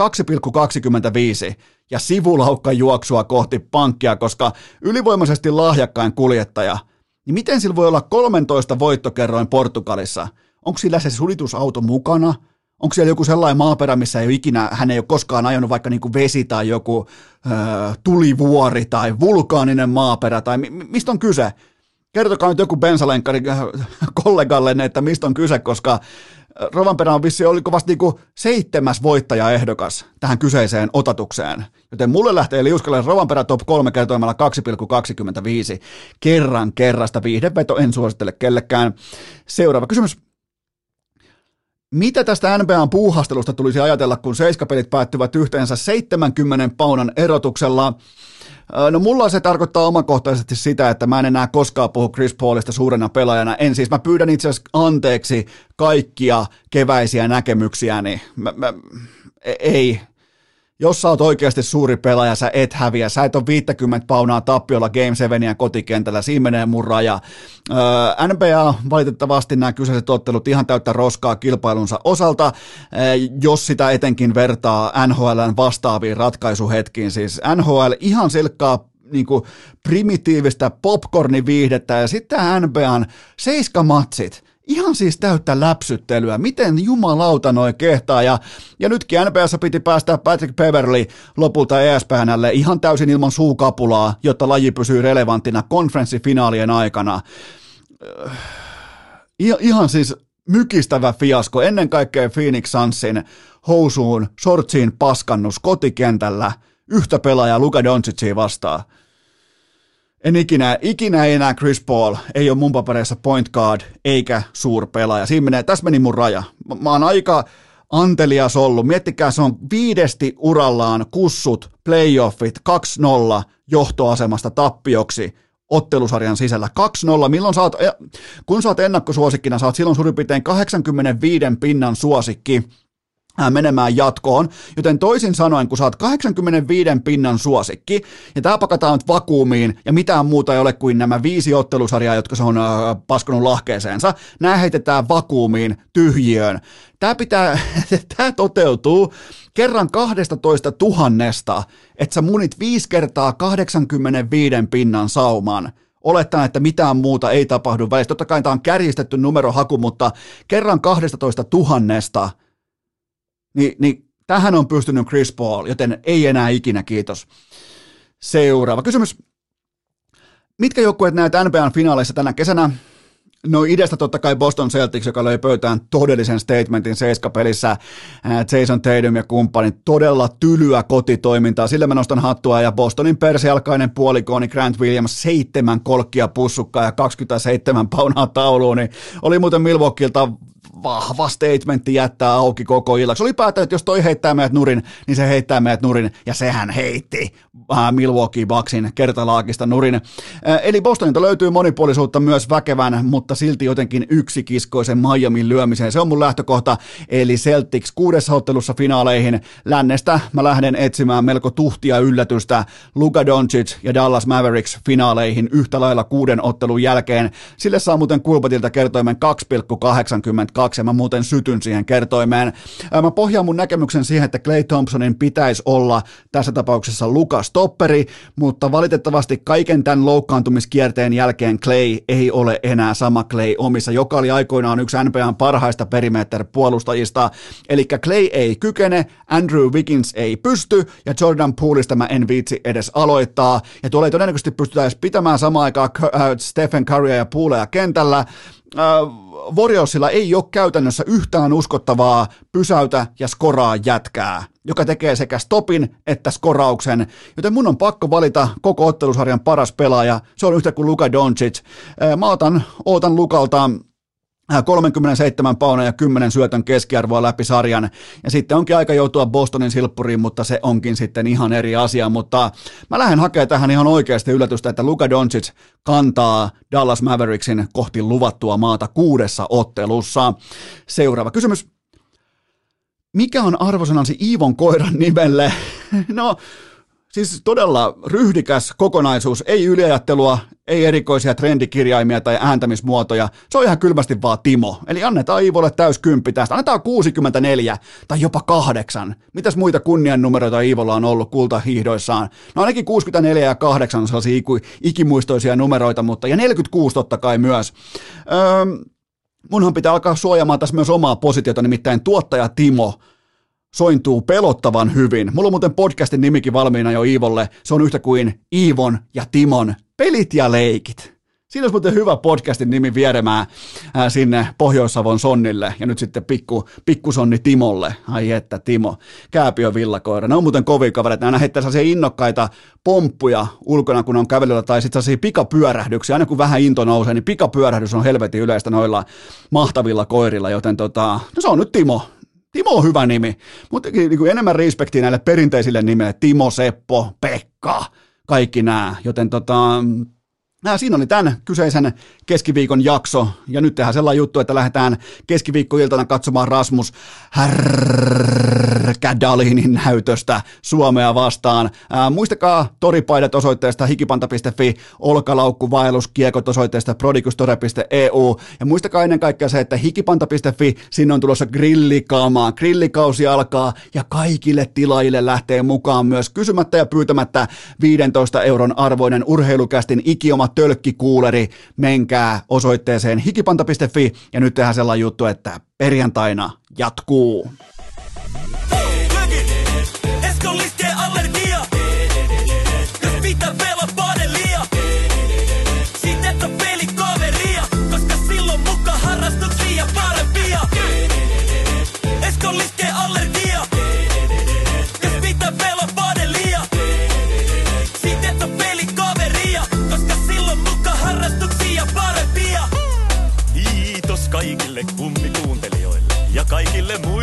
2,25 ja sivulaukka juoksua kohti pankkia, koska ylivoimaisesti lahjakkain kuljettaja, niin miten sillä voi olla 13 voittokerroin Portugalissa? Onko sillä se sulitusauto mukana? Onko siellä joku sellainen maaperä, missä ei ole ikinä, hän ei ole koskaan ajanut vaikka niin kuin vesi tai joku ö, tulivuori tai vulkaaninen maaperä tai mi- mistä on kyse? Kertokaa nyt joku bensalenkari äh, kollegalle, että mistä on kyse, koska Rovanperä on vissi, oliko vasta niin seitsemäs voittajaehdokas tähän kyseiseen otatukseen. Joten mulle lähtee liuskalle Rovanperä top 3 kertoimella 2,25. Kerran kerrasta viihdeveto en suosittele kellekään. Seuraava kysymys. Mitä tästä NBAn puuhastelusta tulisi ajatella, kun seiskapelit päättyvät yhteensä 70 paunan erotuksella? No mulla se tarkoittaa omakohtaisesti sitä, että mä en enää koskaan puhu Chris Paulista suurena pelaajana. En siis, mä pyydän itse asiassa anteeksi kaikkia keväisiä näkemyksiäni. Mä, mä, e- ei, jos sä oot oikeasti suuri pelaaja, sä et häviä, sä et ole 50 paunaa tappiolla Game 7 kotikentällä, siinä menee mun raja. Öö, NBA valitettavasti nämä kyseiset ottelut ihan täyttä roskaa kilpailunsa osalta, öö, jos sitä etenkin vertaa NHLn vastaaviin ratkaisuhetkiin, siis NHL ihan silkkaa niin kuin primitiivistä popcorniviihdettä ja sitten NBAn seiskamatsit, Ihan siis täyttä läpsyttelyä. Miten jumalauta noin kehtaa. Ja, ja nytkin NPS piti päästä Patrick Beverly lopulta ESPNlle ihan täysin ilman suukapulaa, jotta laji pysyy relevanttina konferenssifinaalien aikana. Ihan siis mykistävä fiasko. Ennen kaikkea Phoenix Sunsin housuun, sortsiin paskannus kotikentällä yhtä pelaajaa Luka Doncicia vastaan. En ikinä, ikinä enää Chris Paul, ei ole mun papereissa point guard eikä suurpelaaja. Siinä menee, tässä meni mun raja. Mä, mä oon aika antelias ollut. Miettikää, se on viidesti urallaan kussut, playoffit, 2-0 johtoasemasta tappioksi ottelusarjan sisällä. 2-0, milloin saat, kun sä oot ennakkosuosikkina, sä oot silloin suurin piirtein 85 pinnan suosikki menemään jatkoon, joten toisin sanoen, kun saat 85 pinnan suosikki, ja tämä pakataan nyt vakuumiin, ja mitään muuta ei ole kuin nämä viisi ottelusarjaa, jotka se on äh, paskonut lahkeeseensa, nämä heitetään vakuumiin tyhjiöön. Tämä pitää, tämä toteutuu kerran 12 tuhannesta, että sä munit viisi kertaa 85 pinnan sauman, olettaen, että mitään muuta ei tapahdu välissä. Totta kai tämä on kärjistetty numerohaku, mutta kerran 12 tuhannesta, niin, niin tähän on pystynyt Chris Paul, joten ei enää ikinä, kiitos. Seuraava kysymys. Mitkä joukkueet näet NBAn finaaleissa tänä kesänä? No ideasta totta kai Boston Celtics, joka löi pöytään todellisen statementin seiskapelissä. Jason Tatum ja kumppanit todella tylyä kotitoimintaa. Sillä mä nostan hattua ja Bostonin persialkainen puolikooni Grant Williams seitsemän kolkkia pussukkaa ja 27 paunaa tauluun. Niin oli muuten Milwaukeelta vahva statementti jättää auki koko illaksi. Oli päättänyt, että jos toi heittää meidät nurin, niin se heittää meidät nurin, ja sehän heitti äh, Milwaukee Bucksin kertalaakista nurin. Äh, eli Bostonilta löytyy monipuolisuutta myös väkevän, mutta silti jotenkin yksikiskoisen Miamin lyömiseen. Se on mun lähtökohta, eli Celtics kuudessa ottelussa finaaleihin. Lännestä mä lähden etsimään melko tuhtia yllätystä Luka Doncic ja Dallas Mavericks finaaleihin yhtä lailla kuuden ottelun jälkeen. Sille saa muuten Kulpatilta kertoimen 2,82 ja mä muuten sytyn siihen kertoimeen. Mä pohjaan mun näkemyksen siihen, että Clay Thompsonin pitäisi olla tässä tapauksessa Luka Stopperi, mutta valitettavasti kaiken tämän loukkaantumiskierteen jälkeen Clay ei ole enää sama Clay omissa, joka oli aikoinaan yksi NBAn parhaista perimeter-puolustajista. Eli Clay ei kykene, Andrew Wiggins ei pysty ja Jordan Poolista mä en viitsi edes aloittaa. Ja tuolla ei todennäköisesti pystytä edes pitämään samaan aikaan äh, Stephen Currya ja Pooleja kentällä. Warriorsilla ei ole käytännössä yhtään uskottavaa pysäytä ja skoraa jätkää, joka tekee sekä stopin että skorauksen, joten mun on pakko valita koko ottelusarjan paras pelaaja, se on yhtä kuin Luka Doncic. Mä otan, ootan Lukalta 37 pauna ja 10 syötön keskiarvoa läpi sarjan. Ja sitten onkin aika joutua Bostonin silppuriin, mutta se onkin sitten ihan eri asia. Mutta mä lähden hakemaan tähän ihan oikeasti yllätystä, että Luka Doncic kantaa Dallas Mavericksin kohti luvattua maata kuudessa ottelussa. Seuraava kysymys. Mikä on arvosanansi Iivon koiran nimelle? No, Siis todella ryhdikäs kokonaisuus, ei yliajattelua, ei erikoisia trendikirjaimia tai ääntämismuotoja. Se on ihan kylmästi vaan Timo. Eli annetaan Iivolle täys kymppi tästä. Annetaan 64 tai jopa kahdeksan. Mitäs muita kunniannumeroita Iivolla on ollut kultahiihdoissaan? No ainakin 64 ja 8 on sellaisia ikimuistoisia numeroita, mutta ja 46 totta kai myös. Öö, munhan pitää alkaa suojamaan tässä myös omaa positiota, nimittäin tuottaja Timo – sointuu pelottavan hyvin. Mulla on muuten podcastin nimikin valmiina jo Iivolle. Se on yhtä kuin Iivon ja Timon pelit ja leikit. Siinä olisi muuten hyvä podcastin nimi vieremään ää, sinne Pohjois-Savon Sonnille ja nyt sitten pikku, pikkusonni Timolle. Ai että Timo, Kääpiö villakoira. Ne on muuten kovia kavereita. Ne aina heittää sellaisia innokkaita pomppuja ulkona, kun on kävelyllä tai sitten sellaisia pikapyörähdyksiä. Aina kun vähän into nousee, niin pikapyörähdys on helvetin yleistä noilla mahtavilla koirilla, joten tota, no se on nyt Timo. Timo on hyvä nimi, mutta niin kuin enemmän respektiä näille perinteisille nimille, Timo, Seppo, Pekka, kaikki nämä, joten tota, Nää, siinä oli tämän kyseisen keskiviikon jakso, ja nyt tehdään sellainen juttu, että lähdetään keskiviikkoiltana katsomaan Rasmus Härkädalinin näytöstä Suomea vastaan. Ää, muistakaa toripaidat osoitteesta hikipanta.fi, olkalaukku, vaellus, kiekot osoitteesta prodikustore.eu, ja muistakaa ennen kaikkea se, että hikipanta.fi, sinne on tulossa grillikaamaa. Grillikausi alkaa, ja kaikille tilaajille lähtee mukaan myös kysymättä ja pyytämättä 15 euron arvoinen urheilukästin ikioma tölkkikuuleri, menkää osoitteeseen hikipanta.fi ja nyt tehdään sellainen juttu, että perjantaina jatkuu.